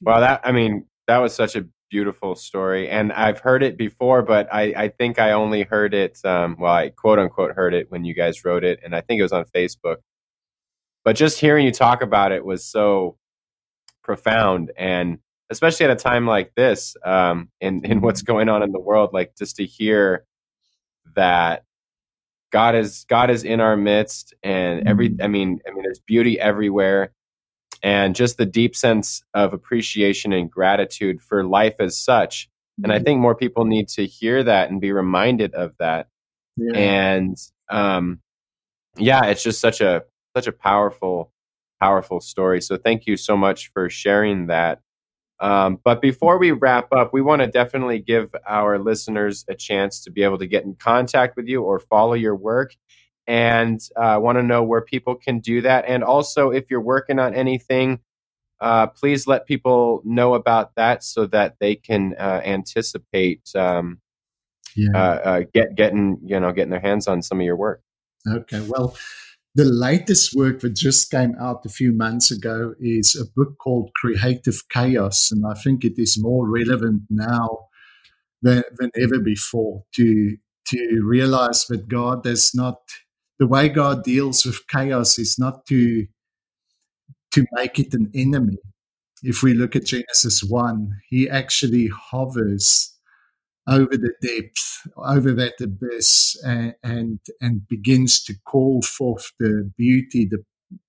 Well, that I mean, that was such a beautiful story, and I've heard it before, but I, I think I only heard it. Um, well, I quote unquote heard it when you guys wrote it, and I think it was on Facebook. But just hearing you talk about it was so profound, and especially at a time like this, um, in in what's going on in the world, like just to hear that God is God is in our midst, and every I mean I mean there's beauty everywhere, and just the deep sense of appreciation and gratitude for life as such. And I think more people need to hear that and be reminded of that. Yeah. And um, yeah, it's just such a such a powerful powerful story. So thank you so much for sharing that. Um, but before we wrap up, we want to definitely give our listeners a chance to be able to get in contact with you or follow your work. And uh, want to know where people can do that. And also, if you're working on anything, uh, please let people know about that so that they can uh, anticipate um, yeah. uh, uh, get getting you know getting their hands on some of your work. Okay, well, the latest work that just came out a few months ago is a book called Creative Chaos, and I think it is more relevant now than, than ever before to to realize that God does not the way God deals with chaos is not to to make it an enemy. If we look at Genesis one, He actually hovers over the depth, over that abyss, and, and and begins to call forth the beauty, the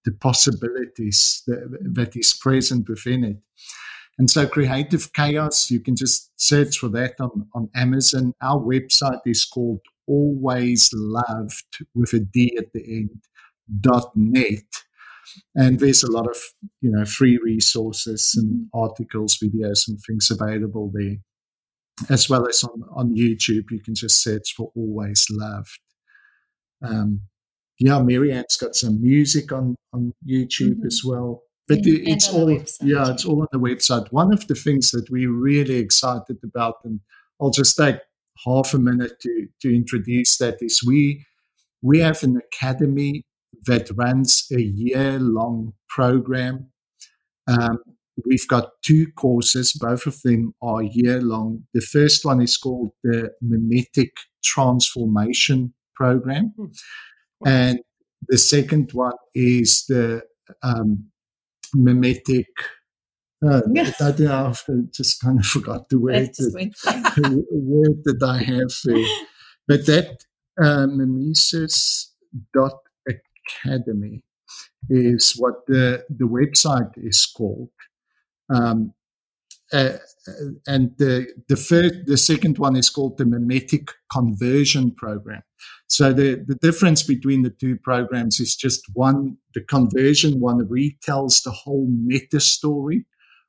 the possibilities that, that is present within it. And so, Creative Chaos, you can just search for that on, on Amazon. Our website is called Always Loved with a D at the end dot net. And there's a lot of you know free resources and mm-hmm. articles, videos, and things available there as well as on, on YouTube. You can just search for Always Loved. Um, yeah, Mary-Anne's got some music on, on YouTube Mhm. as well. But And- it's and all yeah. it's all on the website. One of the things that we're really excited about, and I'll just take half a minute to to introduce that, is we we have an academy that runs a year long program. Um, we've got two courses, both of them are year long. The first one is called the Mimetic Transformation Program, Hmm. and the second one is the um, Mimetic. Uh, I I just kind of forgot the word. That just went blank. the word that I have there. But that uh, mimesis dot Academy is what the, the website is called. Um, uh, and the the first, the second one is called the Mimetic Conversion Program. So the, the difference between the two programs is just one, the conversion one retells the whole meta story,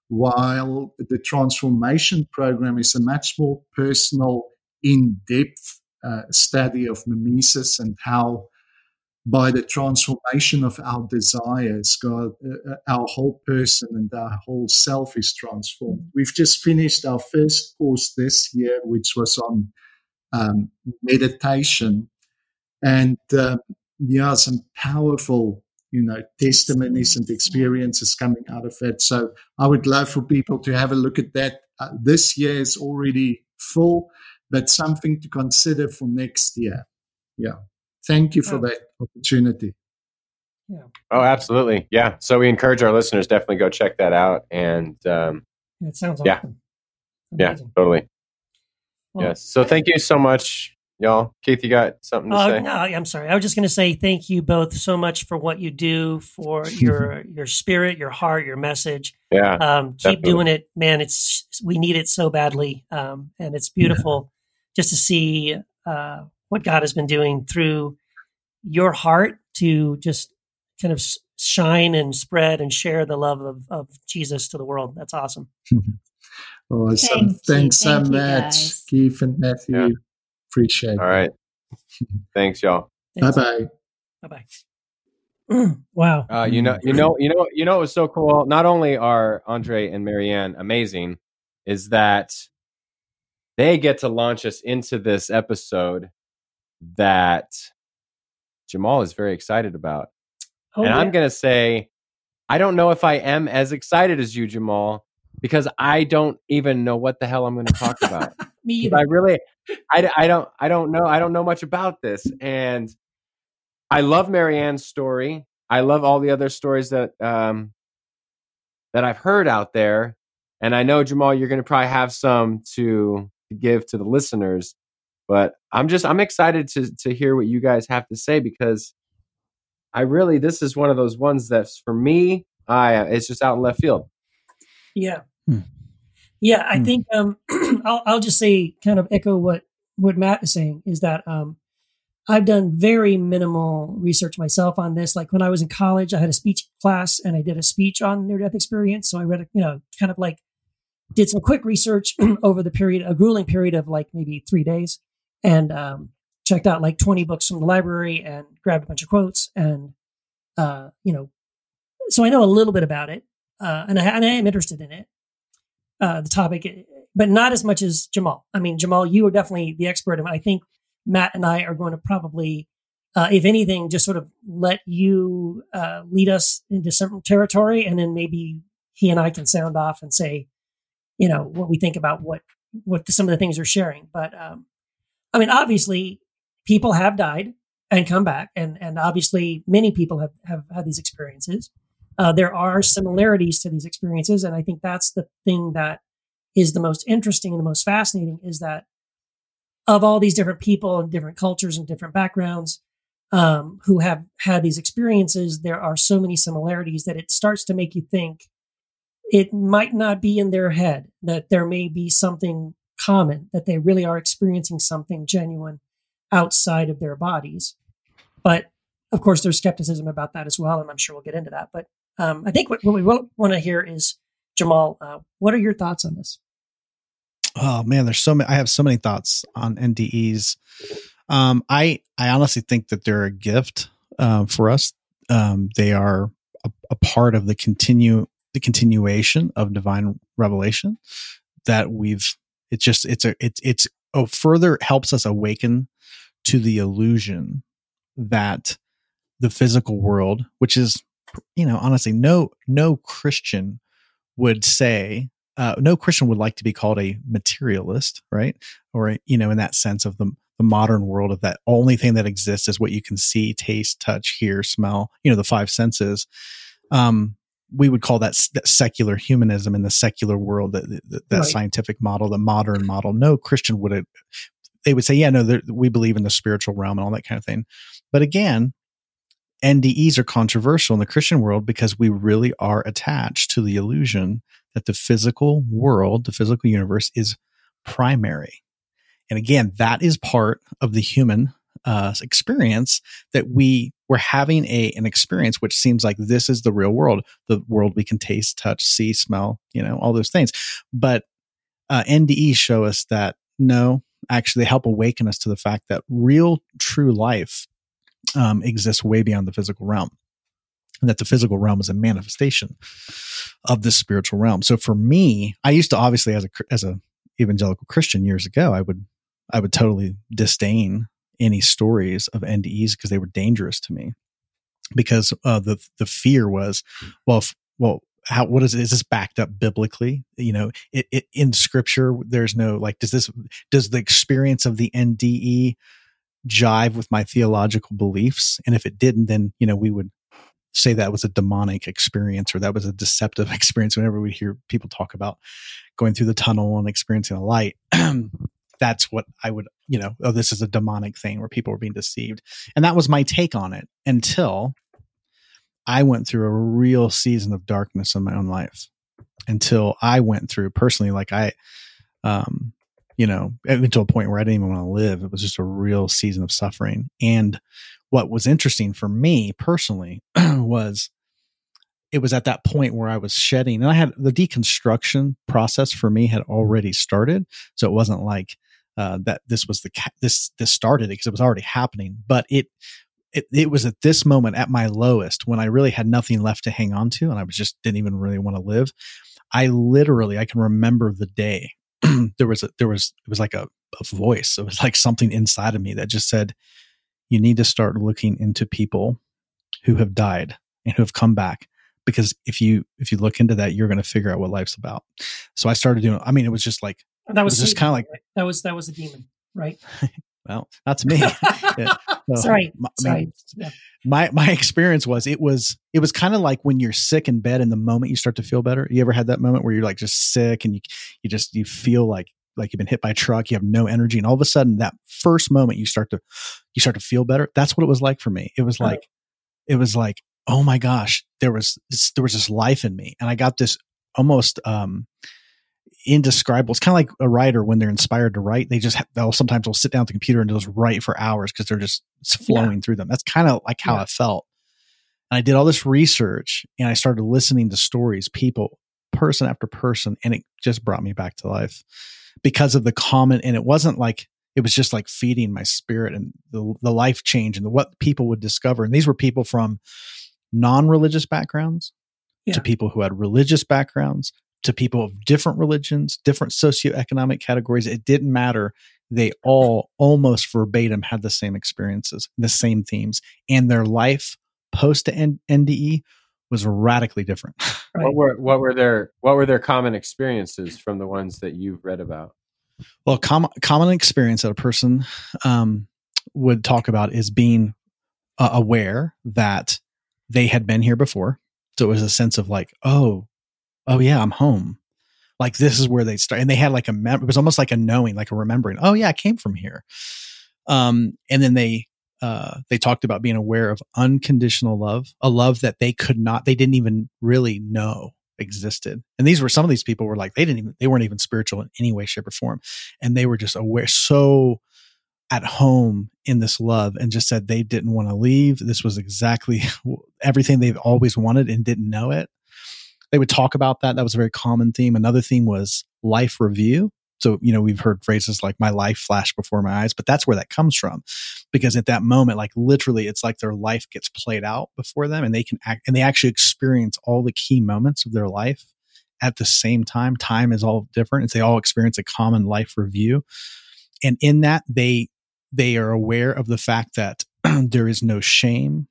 while the transformation program is a much more personal, in depth uh, study of mimesis and how by the transformation of our desires, God, uh, uh, our whole person and our whole self is transformed. We've just finished our first course this year, which was on um, meditation, and uh, yeah, some powerful, you know, testimonies and experiences coming out of it. So I would love for people to have a look at that. Uh, this year is already full, but something to consider for next year. Yeah. Thank you for that opportunity. Yeah. Oh, absolutely. Yeah. So we encourage our listeners definitely go check that out. And um, It sounds Yeah. awesome. yeah, Amazing. totally. Well, yes. So thank you so much, y'all. Keith, you got something to Uh, say? no, I'm sorry. I was just going to say thank you both so much for what you do, for your your spirit, your heart, your message. Yeah. Um, keep definitely. doing it, man. It's we need it so badly, um, and it's beautiful just to see uh, what God has been doing through your heart to just kind of shine and spread and share the love of, of Jesus to the world. That's awesome. Awesome. Thank you. Thanks so Thank you, much. Keith and Matthew. Yeah. Appreciate All right. Thanks, y'all. it. Bye bye. Bye bye. wow. Uh, you know, you know, you know, you know, it was so cool. Not only are Andre and Mary-Anne amazing, is that they get to launch us into this episode that Jamal is very excited about. Oh, and I'm going to say, I don't know if I am as excited as you, Jamal, because I don't even know what the hell I'm going to talk about. Me either. I really, I, I don't, I don't know, I don't know much about this, and I love Mary-Anne's story. I love all the other stories that um, that I've heard out there, and I know Jamal, you're going to probably have some to, to give to the listeners. But I'm just, I'm excited to to hear what you guys have to say because I really, this is one of those ones that's for me, I it's just out in left field. Yeah. Hmm. Yeah, I Hmm. think um, I'll, I'll just say, kind of echo what what Matt is saying is that um, I've done very minimal research myself on this. Like when I was in college, I had a speech class and I did a speech on near death experience. So I read, you know, kind of like did some quick research over the period, a grueling period of like maybe three days, and um, checked out like twenty books from the library and grabbed a bunch of quotes and uh, you know, so I know a little bit about it, uh, and I and I am interested in it uh, the topic, but not as much as Jamal. I mean, Jamal, you are definitely the expert. And I think Matt and I are going to probably, uh, if anything, just sort of let you uh, lead us into some territory, and then maybe he and I can sound off and say, you know, what we think about what what some of the things they're sharing. But um, I mean, obviously, people have died and come back, and and obviously, many people have have had these experiences. Uh, there are similarities to these experiences and i think that's the thing that is the most interesting and the most fascinating is that of all these different people and different cultures and different backgrounds um, who have had these experiences there are so many similarities that it starts to make you think it might not be in their head that there may be something common that they really are experiencing something genuine outside of their bodies but of course there's skepticism about that as well and i'm sure we'll get into that but um, I think what, what we want to hear is Jamal. Uh, what are your thoughts on this? Oh man, there's so many. I have so many thoughts on NDEs. Um, I I honestly think that they're a gift um, for us. Um, they are a, a part of the continue the continuation of divine revelation that we've. It's just it's a it's it's oh further helps us awaken to the illusion that the physical world, which is you know honestly no no Christian would say uh, no Christian would like to be called a materialist, right? Or you know, in that sense of the the modern world of that only thing that exists is what you can see, taste, touch, hear, smell. You know, the five senses. Um, we would call that, that secular humanism in the secular world, that that, that Right. scientific model, the modern model. No Christian would. They would say, yeah, no, we believe in the spiritual realm and all that kind of thing. But again, NDEs are controversial in the Christian world because we really are attached to the illusion that the physical world, the physical universe is primary. And again, that is part of the human uh, experience that we we're having a an experience which seems like this is the real world, the world we can taste, touch, see, smell, you know, all those things. But uh, NDE show us that no, actually, they help awaken us to the fact that real, true life um, exists way beyond the physical realm and that the physical realm is a manifestation of this spiritual realm. So for me, I used to obviously as a as a evangelical Christian years ago, I would I would totally disdain any stories of NDEs because they were dangerous to me. Because uh, the the fear was, well, if, well, how what is it? Is this backed up biblically? You know, it, it in Scripture, there's no like, does this does the experience of the NDE jive with my theological beliefs? And if it didn't, then you know we would say that was a demonic experience or that was a deceptive experience. Whenever we hear people talk about going through the tunnel and experiencing a light, that's what I would, you know, oh, this is a demonic thing where people were being deceived. And that was my take on it until I went through a real season of darkness in my own life. Until I went through personally, like I, um, you know, to a point where I didn't even want to live. It was just a real season of suffering. And what was interesting for me personally was it was at that point where I was shedding and I had the deconstruction process for me had already started. So it wasn't like, uh, that this was the, this, this started because it was already happening, but it, it, it was at this moment at my lowest when I really had nothing left to hang on to and I was just didn't even really want to live. I literally, I can remember the day there was a, there was, it was like a, a voice. It was like something inside of me that just said, you need to start looking into people who have died and who have come back because if you if you look into that you're going to figure out what life's about so i started doing i mean it was just like that was, was just kind of like that was that was a demon right well not to me yeah. so, sorry my, sorry I mean, yeah. my my experience was it was it was kind of like when you're sick in bed and the moment you start to feel better you ever had that moment where you're like just sick and you you just you feel like like you've been hit by a truck, you have no energy, and all of a sudden that first moment you start to you start to feel better. That's what it was like for me. It was like it was like, oh my gosh, there was this, there was this life in me. And I got this almost um indescribable. It's kind of like a writer when they're inspired to write. They just they'll sometimes will sit down at the computer and just write for hours because they're just flowing yeah. through them. That's kind of like how yeah. I felt. And I did all this research and I started listening to stories, people, person after person, and it just brought me back to life because of the common and it wasn't like it was just like feeding my spirit and the, the life change and the, what people would discover and these were people from non-religious backgrounds yeah. to people who had religious backgrounds to people of different religions different socioeconomic categories it didn't matter they all almost verbatim had the same experiences the same themes and their life post nde was radically different. Right. What were what were their what were their common experiences from the ones that you've read about? Well, com- common experience that a person um, would talk about is being uh, aware that they had been here before. So it was a sense of like, oh, oh yeah, I'm home. Like this is where they start, and they had like a mem- it was almost like a knowing, like a remembering. Oh yeah, I came from here. Um, and then they uh, they talked about being aware of unconditional love, a love that they could not, they didn't even really know existed. And these were some of these people were like, they didn't even, they weren't even spiritual in any way, shape, or form. And they were just aware, so at home in this love and just said they didn't want to leave. This was exactly everything they've always wanted and didn't know it. They would talk about that. That was a very common theme. Another theme was life review. So, you know, we've heard phrases like my life flashed before my eyes, but that's where that comes from. Because at that moment, like literally, it's like their life gets played out before them and they can act and they actually experience all the key moments of their life at the same time. Time is all different. It's they all experience a common life review. And in that, they, they are aware of the fact that there is no shame.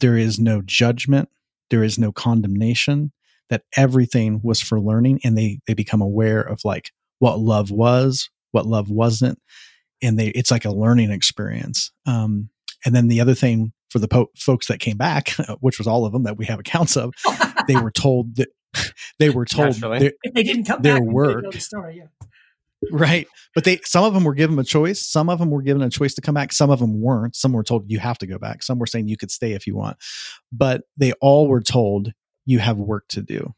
There is no judgment. There is no condemnation that everything was for learning and they, they become aware of like, what love was, what love wasn't, and they it's like a learning experience. Um, and then the other thing for the po- folks that came back, which was all of them that we have accounts of, they were told that they were told if they didn't come their back, work. The story, yeah. right but they some of them were given a choice some of them were given a choice to come back some of them weren't some were told you have to go back some were saying you could stay if you want but they all were told you have work to do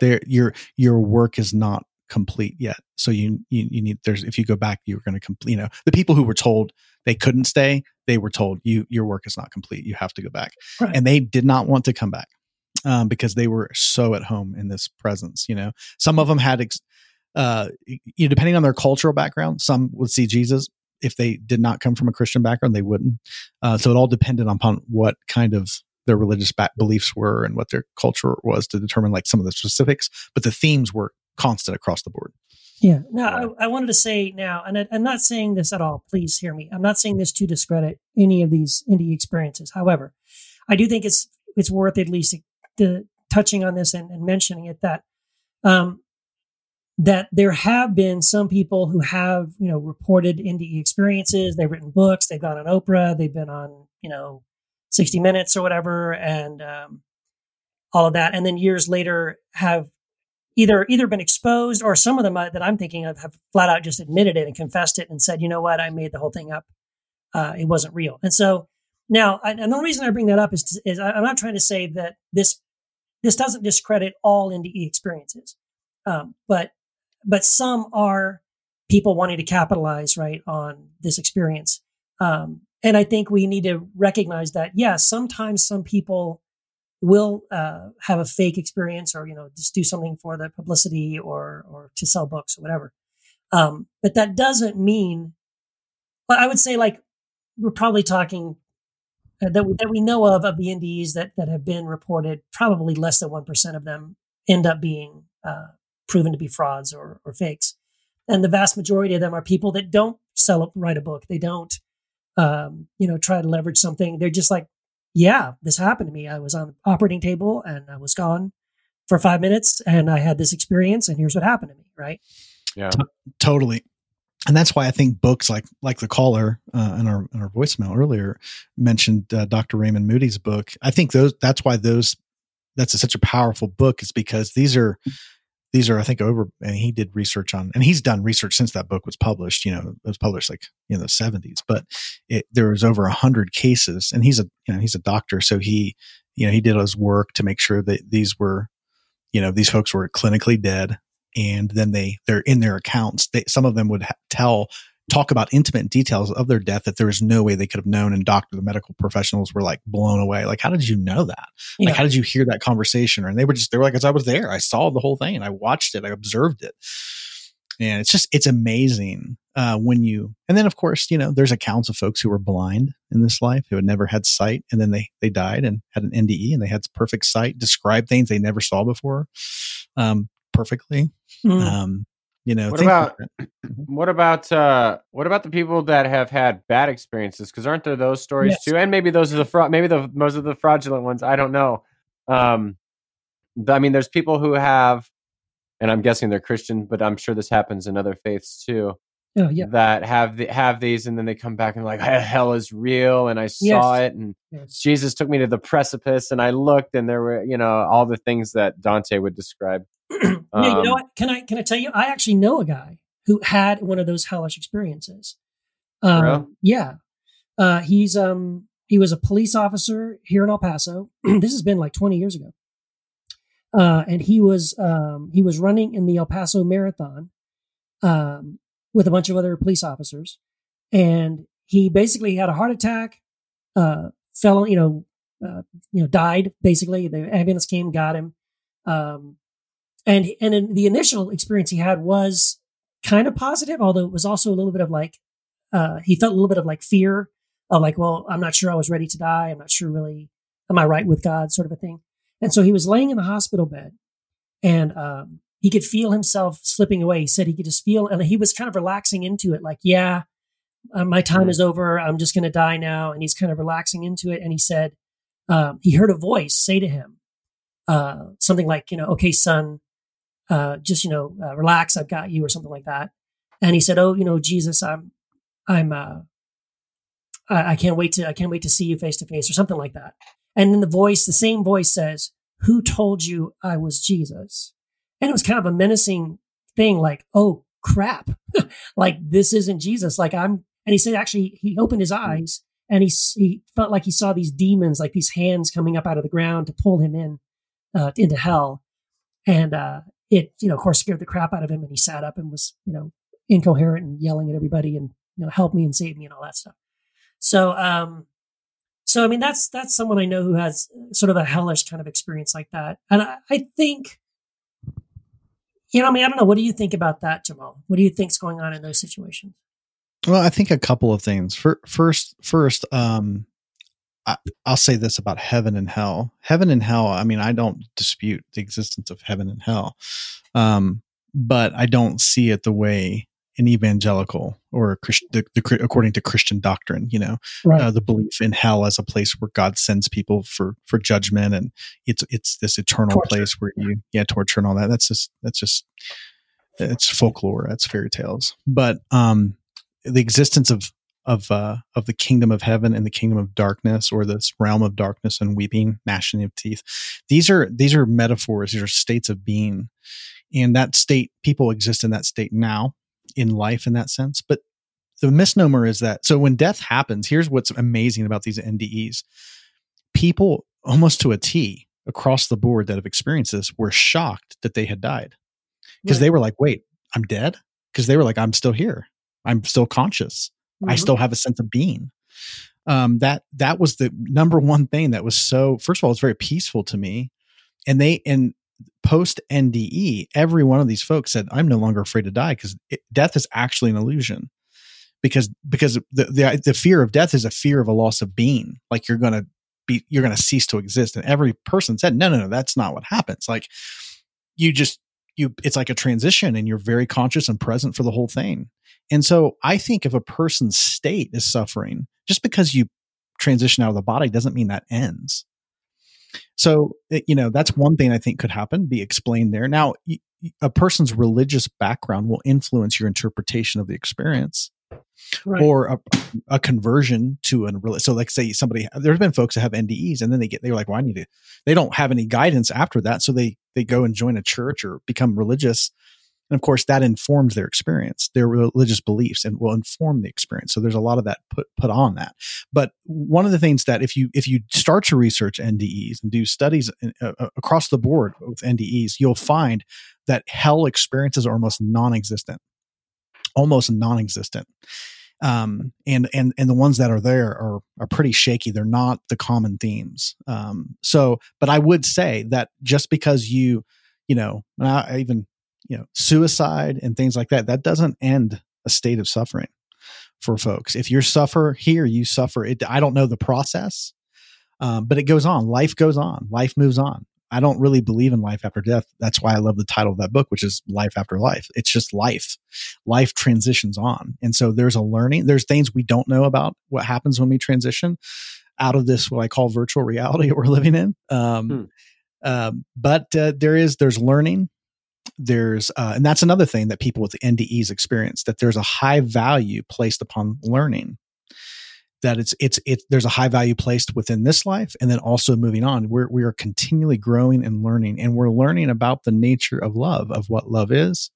there your your work is not complete yet so you you, you need there's if you go back you're going to complete you know the people who were told they couldn't stay they were told you your work is not complete you have to go back Right. and they did not want to come back um, because they were so at home in this presence you know some of them had ex- uh, you know, depending on their cultural background, some would see Jesus. If they did not come from a Christian background, they wouldn't. Uh, so it all depended upon what kind of their religious back beliefs were and what their culture was to determine like some of the specifics. But the themes were constant across the board. Yeah. Now, I, I wanted to say now, and I, I'm not saying this at all. Please hear me. I'm not saying this to discredit any of these NDE experiences. However, I do think it's it's worth at least the, touching on this and, and mentioning it that um, that there have been some people who have you know reported NDE experiences. They've written books. They've gone on Oprah. They've been on you know 60 Minutes or whatever, and um, all of that. And then years later, have either either been exposed or some of them uh, that I'm thinking of have flat out just admitted it and confessed it and said, you know what, I made the whole thing up. Uh, it wasn't real. And so now, and the reason I bring that up is, to, is I, I'm not trying to say that this this doesn't discredit all NDE experiences, um, but but some are people wanting to capitalize right on this experience. Um, and I think we need to recognize that, yeah, sometimes some people will uh, have a fake experience or, you know, just do something for the publicity or, or to sell books or whatever. Um, but that doesn't mean, but I would say like, we're probably talking uh, that, that we know of, of the NDEs that, that have been reported, probably less than 1% of them end up being uh, proven to be frauds or, or fakes. And the vast majority of them are people that don't sell, write a book. They don't, um, you know, try to leverage something. They're just like, yeah, this happened to me. I was on the operating table and I was gone for five minutes and I had this experience and here's what happened to me. Right. Yeah. Totally. And that's why I think books like like the caller uh, in our in our voicemail earlier mentioned uh, Dr. Raymond Moody's book. I think those that's why those that's a, such a powerful book is because these are these are I think over and he did research on and he's done research since that book was published. You know, it was published like in the seventies, but it, there was over a hundred cases, and he's a you know he's a doctor, so he you know he did his work to make sure that these were you know these folks were clinically dead and then they they're in their accounts they, some of them would ha- tell talk about intimate details of their death that there was no way they could have known and doctor the medical professionals were like blown away. Like how did you know that? Like how did you hear that conversation? And they were just they were like as i was there. I saw the whole thing. And i watched it. I observed it and it's just it's amazing uh, when you and then of course you know there's accounts of folks who were blind in this life who had never had sight and then they they died and had an nde and they had perfect sight describe things they never saw before um perfectly. Mm. um you know What about what about uh what about the people that have had bad experiences? Because aren't there those stories Yes. too? And maybe those are the fraud. Maybe the most of the fraudulent ones. I don't know. Um, I mean, there's people who have, and I'm guessing they're Christian, but I'm sure this happens in other faiths too. Oh, yeah. That have the, have these, and then they come back and like hell is real, and I saw Yes. it, and Yes. Jesus took me to the precipice, and I looked, and there were you know all the things that Dante would describe. yeah, you Um, know what? Can I can I tell you? I actually know a guy who had one of those hellish experiences. Um, Really? Yeah, uh, he's um he was a police officer here in El Paso. this has been like twenty years ago, uh, and he was um he was running in the El Paso Marathon, um, with a bunch of other police officers, and he basically had a heart attack, uh, fell you know, uh, you know, died basically. The ambulance came, got him. Um, and and in the initial experience he had was kind of positive, although it was also a little bit of like uh, he felt a little bit of like fear of like, well, I'm not sure I was ready to die. I'm not sure really, am I right with God, sort of a thing. And so he was laying in the hospital bed, and um, he could feel himself slipping away. He said he could just feel, and he was kind of relaxing into it, like, yeah, uh, my time is over. I'm just going to die now. And he's kind of relaxing into it. And he said um, he heard a voice say to him uh, something like, you know, okay, son, uh, just you know, uh, relax. I've got you, or something like that. And he said, "Oh, you know, Jesus, I'm, I'm, uh, I, I can't wait to, I can't wait to see you face to face, or something like that." And then the voice, the same voice, says, "Who told you I was Jesus?" And it was kind of a menacing thing, like, "Oh, crap, like this isn't Jesus. Like I'm, and he said actually he opened his eyes and he he felt like he saw these demons, like these hands coming up out of the ground to pull him in uh, into hell, and uh, it you know of course scared the crap out of him, and he sat up and was you know incoherent and yelling at everybody and you know help me and save me and all that stuff. So um, so I mean that's that's someone I know who has sort of a hellish kind of experience like that, and I, I think you know, I mean, I don't know. What do you think about that, Jamal? What do you think's going on in those situations? Well, I think a couple of things. For, first, first, um, I, I'll say this about heaven and hell. Heaven and hell. I mean, I don't dispute the existence of heaven and hell, um, but I don't see it the way an evangelical or Christ, the, the, according to Christian doctrine, you know, right. uh, the belief in hell as a place where God sends people for for judgment, and it's it's this eternal torture. place where you yeah torture and all that. That's just that's just it's folklore. That's fairy tales. But um, the existence of of uh, of the kingdom of heaven and the kingdom of darkness, or this realm of darkness and weeping, gnashing of teeth. These are these are metaphors. These are states of being, and that state people exist in that state now in life in that sense. But the misnomer is that so when death happens, here's what's amazing about these NDEs. People almost to a T across the board that have experienced this were shocked that they had died because right. they were like, wait, I'm dead? Because they were like, I'm still here. I'm still conscious. Mm-hmm. I still have a sense of being. Um, that that was the number one thing that was so first of all, it's very peaceful to me. And they and post NDE, every one of these folks said, "I'm no longer afraid to die because death is actually an illusion." Because because the, the the fear of death is a fear of a loss of being, like you're gonna be you're gonna cease to exist. And every person said, "No, no, no, that's not what happens." Like you just you it's like a transition, and you're very conscious and present for the whole thing. And so I think if a person's state is suffering, just because you transition out of the body doesn't mean that ends. So, eh, you know, that's one thing I think could happen, be explained there. Now, a person's religious background will influence your interpretation of the experience. Right. or a, a, conversion to a so like say somebody there's been folks that have NDEs and then they get they're like well I need to they don't have any guidance after that so they they go and join a church or become religious and of course, that informs their experience, their religious beliefs, and will inform the experience. So there's a lot of that put put on that. But one of the things that if you if you start to research NDEs and do studies uh, uh, across the board with NDEs, you'll find that hell experiences are almost non-existent, almost non-existent. Um, and and and the ones that are there are are pretty shaky. They're not the common themes. Um, so, but I would say that just because you you know, I even you know suicide and things like that that doesn't end a state of suffering for folks. If you suffer here you suffer. It i don't know the process um, but it goes on. Life goes on. Life moves on i don't really believe in life after death. That's why i love the title of that book which is life after life. It's just life. Life transitions on. And so there's a learning there's things we don't know about what happens when we transition out of this what i call virtual reality that we're living in. Um, hmm. uh, but uh, there is there's learning. There's uh, and that's another thing that people with NDEs experience that there's a high value placed upon learning that it's it's it there's a high value placed within this life and then also moving on. We're we are continually growing and learning and we're learning about the nature of love of what love is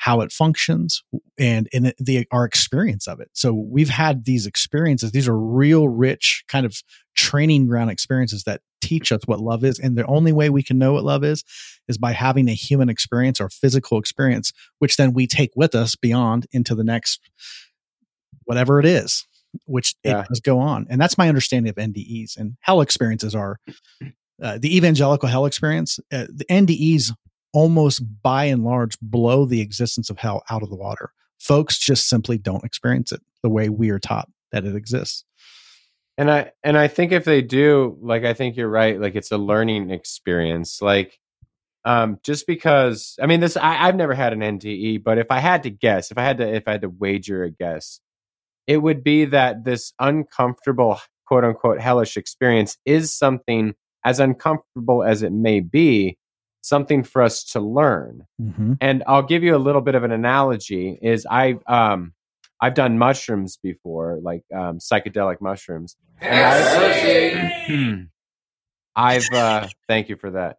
how it functions and in the our experience of it. So we've had these experiences. These are real rich kind of training ground experiences that teach us what love is. And the only way we can know what love is is by having a human experience or physical experience, which then we take with us beyond into the next whatever it is, which yeah. it does go on. And that's my understanding of NDEs and hell experiences are uh, the evangelical hell experience. Uh, the NDEs almost by and large blow the existence of hell out of the water. Folks just simply don't experience it the way we are taught that it exists and i and i think if they do like i think you're right like it's a learning experience like um just because i mean this I, i've never had an nde but if i had to guess if i had to if i had to wager a guess it would be that this uncomfortable quote unquote hellish experience is something as uncomfortable as it may be something for us to learn mm-hmm. and i'll give you a little bit of an analogy is i um I've done mushrooms before, like um, psychedelic mushrooms. And I've, I've uh, thank you for that.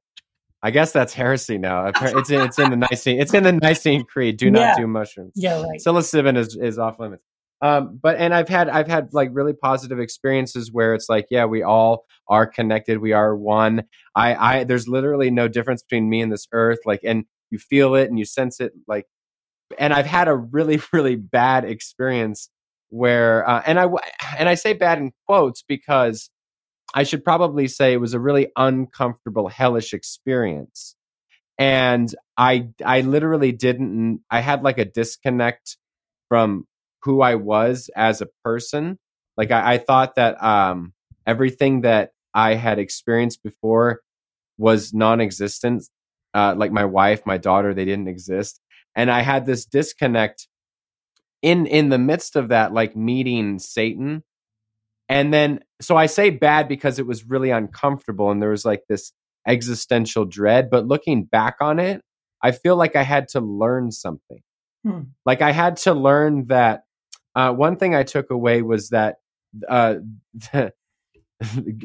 I guess that's heresy now. It's in, it's in the Nicene it's in the Nicene Creed. Do not Yeah. do mushrooms. Yeah, right. Psilocybin is is off limits. Um, but and I've had I've had like really positive experiences where it's like, yeah, we all are connected. We are one. I I there's literally no difference between me and this earth. Like, and you feel it and you sense it. Like, and I've had a really really bad experience where uh, and I and I say bad in quotes because I should probably say it was a really uncomfortable hellish experience and I I literally didn't I had like a disconnect from who I was as a person. Like I, I thought that um everything that I had experienced before was non-existent uh like my wife my daughter they didn't exist. And I had this disconnect in in the midst of that like meeting Satan. And then so I say bad because it was really uncomfortable and there was like this existential dread but looking back on it I feel like I had to learn something. Hmm. like I had to learn that uh, one thing I took away was that uh,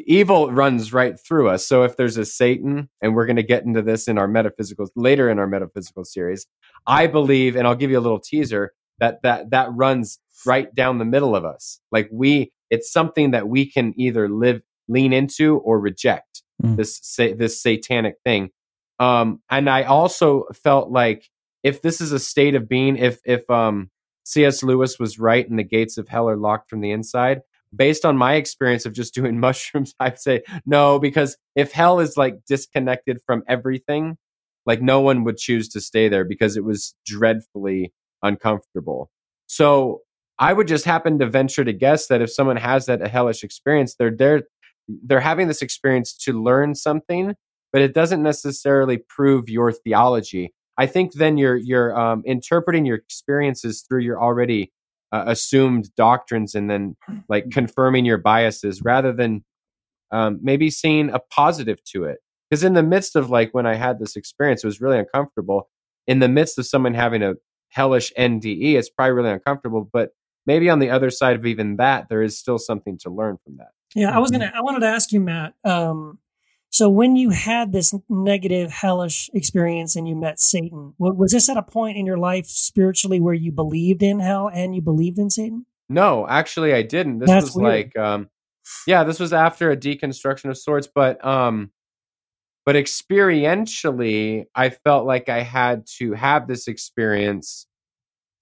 evil runs right through us. So if there's a Satan, and we're going to get into this in our metaphysical later in our metaphysical series, I believe, and I'll give you a little teaser that that that runs right down the middle of us. Like we, it's something that we can either live lean into or reject. Mm. This sa- this satanic thing. Um, and I also felt like if this is a state of being, if if um, C.S. Lewis was right and the gates of hell are locked from the inside, based on my experience of just doing mushrooms, I'd say no, because if hell is like disconnected from everything, like no one would choose to stay there because it was dreadfully uncomfortable. So I would just happen to venture to guess that if someone has that hellish experience, they're they're they're having this experience to learn something, but it doesn't necessarily prove your theology. I think then you're you're um, interpreting your experiences through your already uh, assumed doctrines and then like confirming your biases rather than um, maybe seeing a positive to it. Because in the midst of like when I had this experience, it was really uncomfortable. In the midst of someone having a hellish NDE, it's probably really uncomfortable. But maybe on the other side of even that, there is still something to learn from that. Yeah, I was gonna. I wanted to ask you, Matt. Um, so when you had this negative, hellish experience and you met Satan, was this at a point in your life spiritually where you believed in hell and you believed in Satan? No, actually, I didn't. This That's was weird. like, um, yeah, this was after a deconstruction of sorts, but, um, but experientially, I felt like I had to have this experience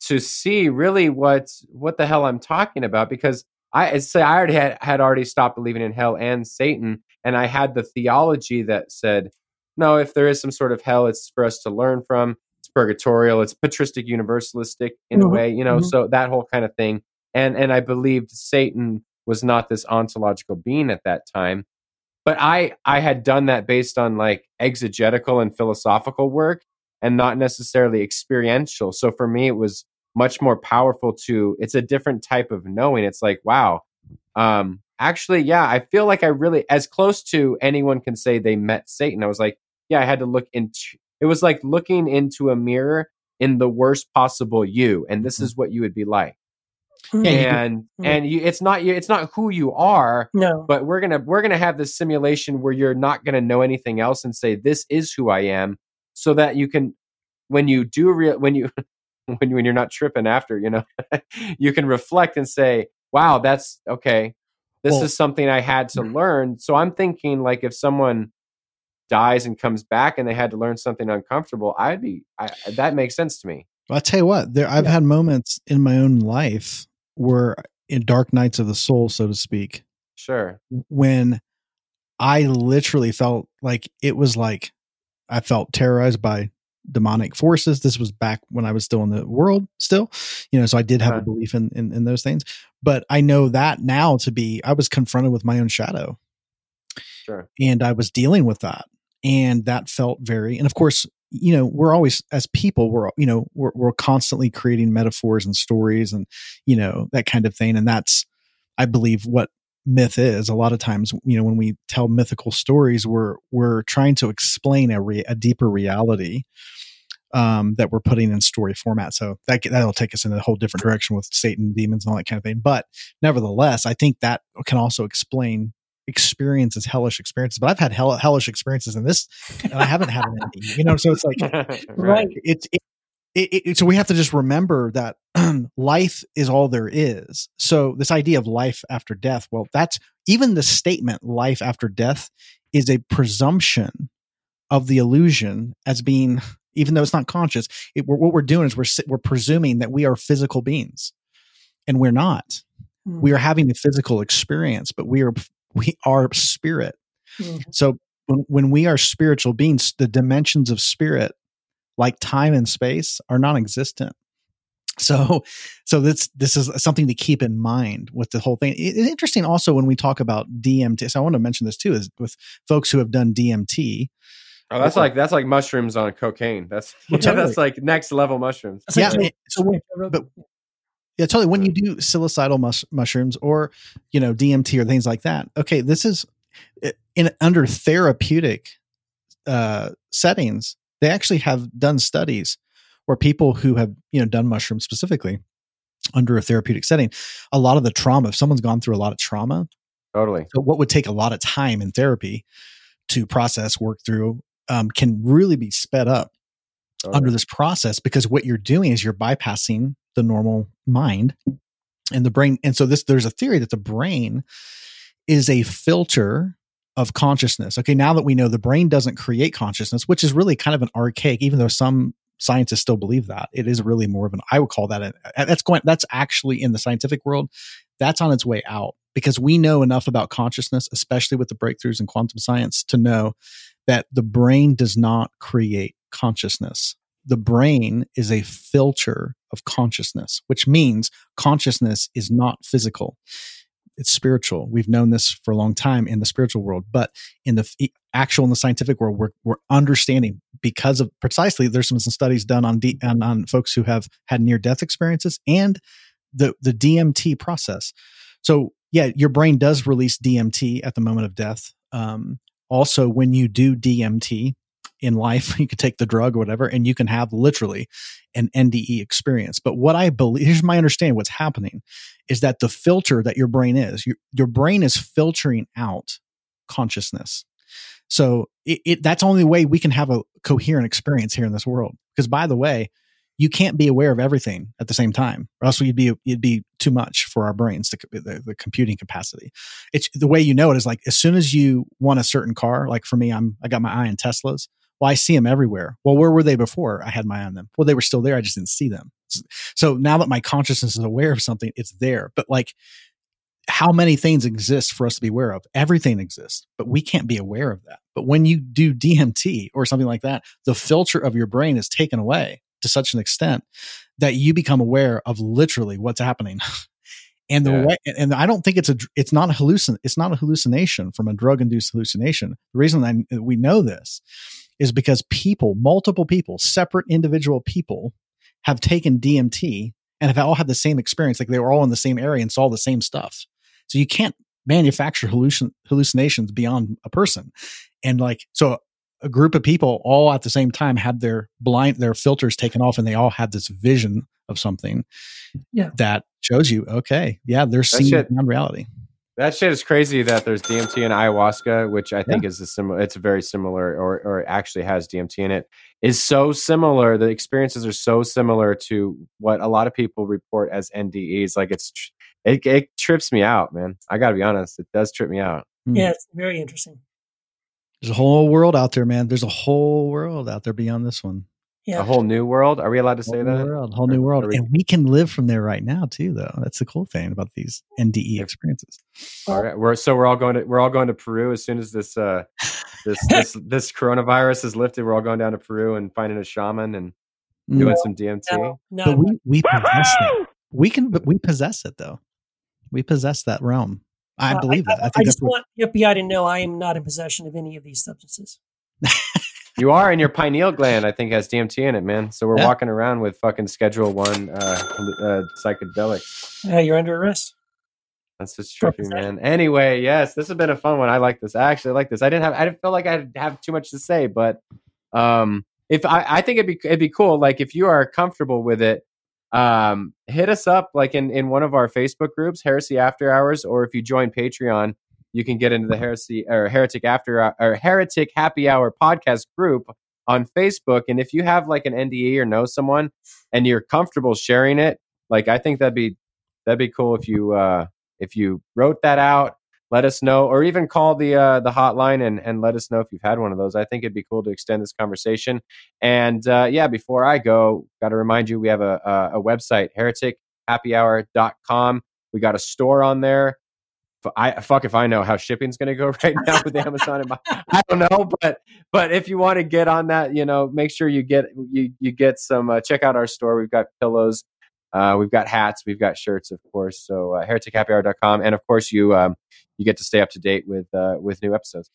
to see really what what the hell I'm talking about because I say I already had had already stopped believing in hell and Satan, and I had the theology that said, no, if there is some sort of hell, it's for us to learn from. It's purgatorial. It's patristic universalistic in a Mhm, way, you know. mhm. So that whole kind of thing, and and I believed Satan was not this ontological being at that time, but I I had done that based on like exegetical and philosophical work, and not necessarily experiential. So for me, it was much more powerful to it's a different type of knowing it's like wow um actually yeah i feel like i really as close to anyone can say they met satan i was like yeah i had to look into it was like looking into a mirror in the worst possible you and this is what you would be like can- and Mhm. and you it's not you it's not who you are No. but we're gonna we're gonna have this simulation where you're not gonna know anything else and say this is who I am, so that you can when you do real when you when you, when you're not tripping after you know you can reflect and say wow that's okay this Well- is something I had to learn. So I'm thinking like if someone dies and comes back and they had to learn something uncomfortable, I'd be I, that makes sense to me. I'll tell you what, there I've Yeah. had moments in my own life where in dark nights of the soul, so to speak, Sure. when I literally felt like it was like I felt terrorized by demonic forces. This was back when I was still in the world, still, you know, so I did have a Uh-huh. belief in, in in those things. But I know that now to be I was confronted with my own shadow Sure. and I was dealing with that. And that felt very, and of course, you know, we're always, as people, we're, you know, we're, we're constantly creating metaphors and stories and, you know, that kind of thing. And that's, I believe, what myth is. A lot of times, you know, when we tell mythical stories, we're, we're trying to explain a, re- a deeper reality um, that we're putting in story format. So that that'll take us in a whole different direction with Satan, demons, and all that kind of thing. But nevertheless, I think that can also explain experiences hellish experiences, but I've had hell, hellish experiences in this, and I haven't had an ending. You know, so it's like Right. it's it, it, it, so we have to just remember that life is all there is. So this idea of life after death, well, that's even the statement "life after death" is a presumption of the illusion as being, even though it's not conscious. It, we're, what we're doing is we're we're presuming that we are physical beings, and we're not. Mm. We are having a physical experience, but we are we are spirit. Mhm. So when, when we are spiritual beings, the dimensions of spirit, like time and space, are non-existent. So, so this this is something to keep in mind with the whole thing. It- it's interesting also when we talk about DMT. So I want to mention this too, is with folks who have done DMT. Oh, that's like that's like mushrooms on cocaine. That's Well, totally. that's like next level mushrooms. It's like Yeah, Joe- so when- but Yeah, totally. When you do psilocybal mus- mushrooms or you know DMT or things like that, okay, this is in under therapeutic uh, settings. They actually have done studies where people who have you know done mushrooms specifically under a therapeutic setting, a lot of the trauma. If someone's gone through a lot of trauma, Totally. so what would take a lot of time in therapy to process, work through, um, can really be sped up under this process because what you're doing is you're bypassing the normal mind and the brain and so this there's a theory that the brain is a filter of consciousness. Okay now that we know the brain doesn't create consciousness which is really kind of an archaic even though some scientists still believe that it is really more of an i would call that a, that's going that's actually in the scientific world that's on its way out because we know enough about consciousness especially with the breakthroughs in quantum science to know that the brain does not create consciousness the brain is a filter of consciousness, which means consciousness is not physical. It's spiritual. We've known this for a long time in the spiritual world, but in the actual in the scientific world, we're, we're understanding because of precisely there's some, some studies done on, D, on on folks who have had near death experiences and the the DMT process. So yeah, your brain does release DMT at the moment of death. Um, also, when you do DMT, in life. You could take the drug or whatever, and you can have literally an NDE experience. But what I believe, here's my understanding what's happening is that the filter that your brain is, your, your brain is filtering out consciousness. So it, it, that's the only way we can have a coherent experience here in this world. Because by the way, you can't be aware of everything at the same time, or else you'd be you'd be too much for our brains to the, the computing capacity. It's the way you know it is like as soon as you want a certain car, like for me, I'm I got my eye on Teslas. Well, I see them everywhere. Well, where were they before I had my eye on them? Well, they were still there. I just didn't see them. So now that my consciousness is aware of something, it's there. But like, how many things exist for us to be aware of? Everything exists, but we can't be aware of that. But when you do DMT or something like that, the filter of your brain is taken away to such an extent that you become aware of literally what's happening. and the Yeah. way, and I don't think it's a, it's not a hallucin, it's not a hallucination from a drug induced hallucination. The reason I, we know this is because people, multiple people, separate individual people have taken DMT and have all had the same experience. Like they were all in the same area and saw the same stuff. So you can't manufacture hallucin- hallucinations beyond a person. And like, so a group of people all at the same time had their blind, their filters taken off and they all had this vision of something Yeah. that shows you, okay, yeah, they're seeing shit- beyond reality. That shit is crazy that there's DMT and ayahuasca, which I think is a similar. It's very similar, or or actually has DMT in it. Is so similar. The experiences are so similar to what a lot of people report as NDEs. Like it's tr- it, it trips me out, man. I got to be honest. It does trip me out. Hmm. Yeah, it's very interesting. There's a whole world out there, man. There's a whole world out there beyond this one. Yeah. A whole new world. Are we allowed to say that? new world, whole new world, we- and we can live from there right now too. Though that's the cool thing about these NDE experiences. All right. We're so we're all going to we're all going to Peru as soon as this uh this this this coronavirus is lifted. We're all going down to Peru and finding a shaman and doing some DMT. No, no, But we we possess that. We can, but we possess it though. We possess that realm. I believe that. I I think just what, want the FBI to know I am not in possession of any of these substances. You are, and your pineal gland, I think, has DMT in it, man. So we're Yeah. walking around with fucking Schedule One uh, uh, psychedelics. Uh, you're under arrest. That's just For trippy, man. Anyway, yes, this has been a fun one. I like this. I actually like this. I didn't have. I didn't feel like I have too much to say, but um, if I, I think it'd be it'd be cool. Like if you are comfortable with it, um, hit us up like in in one of our Facebook groups, Heresy After Hours, or if you join Patreon, you can get into the heresy or heretic after or heretic happy hour podcast group on Facebook. And if you have like an NDE or know someone and you're comfortable sharing it, like I think that'd be that'd be cool if you uh if you wrote that out, let us know, or even call the uh the hotline and and let us know if you've had one of those. I think it'd be cool to extend this conversation. And uh yeah, before I go, gotta remind you we have a a, a website, heretichappyhour.com. We got a store on there. I fuck if I know how shipping's going to go right now with Amazon. And my, I don't know, but but if you want to get on that, you know, make sure you get you you get some. Uh, check out our store. We've got pillows, uh, we've got hats, we've got shirts, of course. So uh, heretichappyhour.com, and of course you um, you get to stay up to date with uh, with new episodes.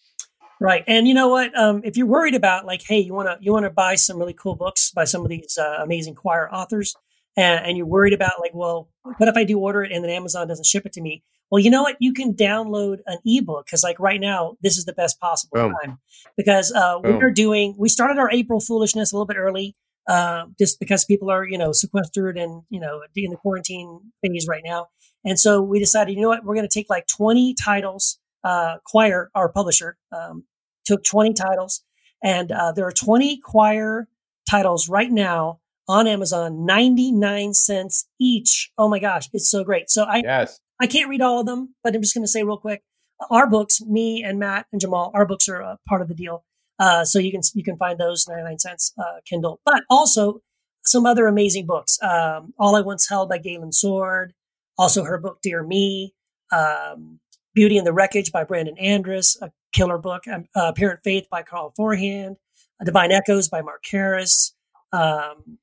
Right, and you know what? Um, if you're worried about like, hey, you want to you want to buy some really cool books by some of these uh, amazing Quoir authors, and, and you're worried about like, well, what if I do order it and then Amazon doesn't ship it to me? Well, you know what? You can download an ebook because, like, right now, this is the best possible Boom. time because uh, we're doing. We started our April foolishness a little bit early, uh, just because people are, you know, sequestered and you know in the quarantine phase right now, and so we decided, you know what? We're going to take like 20 titles. Uh, Quoir, our publisher, um, took 20 titles, and uh, there are 20 Quoir titles right now on Amazon, 99 cents each. Oh my gosh, it's so great. So I Yes, I can't read all of them, but I'm just going to say real quick. Our books, me and Matt and Jamal, our books are uh, part of the deal. Uh, so you can you can find those 99 cents uh, Kindle, but also some other amazing books. Um, All I Once Held by Galen Sword, also her book Dear Me, um, Beauty and the Wreckage by Brandon Andress, a killer book. Um, uh, Apparent Faith by Carl Forehand, Divine Echoes by Mark Karris, um,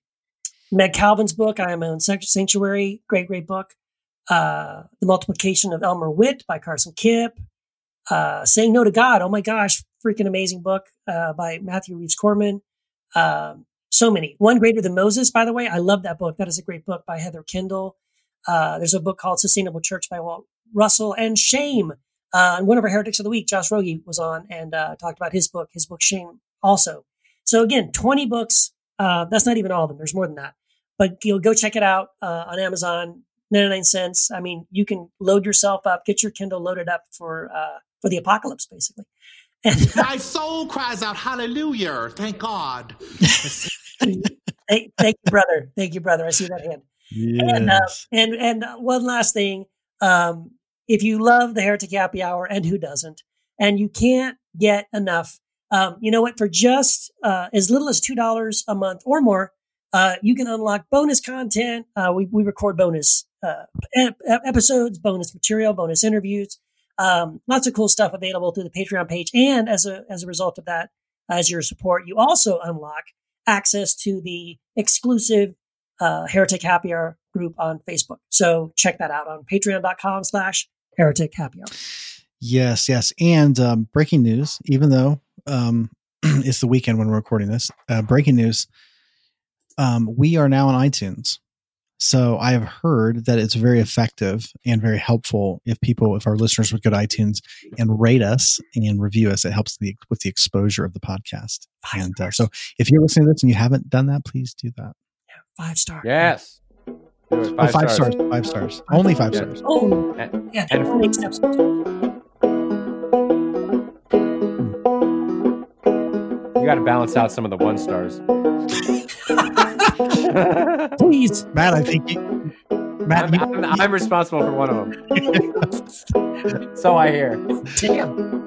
Meg Calvin's book I Am My Own Sanctuary, great great book uh, The Multiplication of Elmer Witt by Carson Kipp, uh, Saying No to God. Oh my gosh, freaking amazing book uh, by Matthew Reeves Korpman. Um, so many. One Greater Than Moses, by the way. I love that book. That is a great book by Heather Kendall. Uh, there's a book called Sustainable Church by Walt Russell and Shame. Uh, and one of our heretics of the week, Josh Rogie, was on and uh, talked about his book, his book Shame, also. So again, 20 books. Uh, that's not even all of them. There's more than that. But you'll go check it out uh, on Amazon. 99 cents. I mean, you can load yourself up, get your Kindle loaded up for uh, for the apocalypse, basically. And My soul cries out, Hallelujah. Thank God. thank, thank you, brother. Thank you, brother. I see that hand. And uh, and and one last thing, um, if you love the Heretic Happy Hour, and who doesn't, and you can't get enough, um, you know what? For just uh, as little as two dollars a month or more, uh, you can unlock bonus content. Uh, we we record bonus uh, ep- episodes, bonus material, bonus interviews, um, lots of cool stuff available through the Patreon page. And as a as a result of that, as your support, you also unlock access to the exclusive uh, Heretic Happy Hour group on Facebook. So check that out on patreon.com slash heretic happy hour. Yes, yes. And um, breaking news, even though um, it's the weekend when we're recording this, uh, breaking news, um, we are now on iTunes. So I have heard that it's very effective and very helpful if people, if our listeners would go to iTunes and rate us and review us. It helps the, with the exposure of the podcast. And uh, so if you're listening to this and you haven't done that, please do that. Five star. yes. Do it. Oh, five stars. Five stars. Only five Yeah. stars. Oh, And- yeah. and- that makes sense. You got to balance out some of the one stars. Please. Matt, I think you, Matt, I'm, you, I'm, I'm responsible for one of them. so I hear. Damn.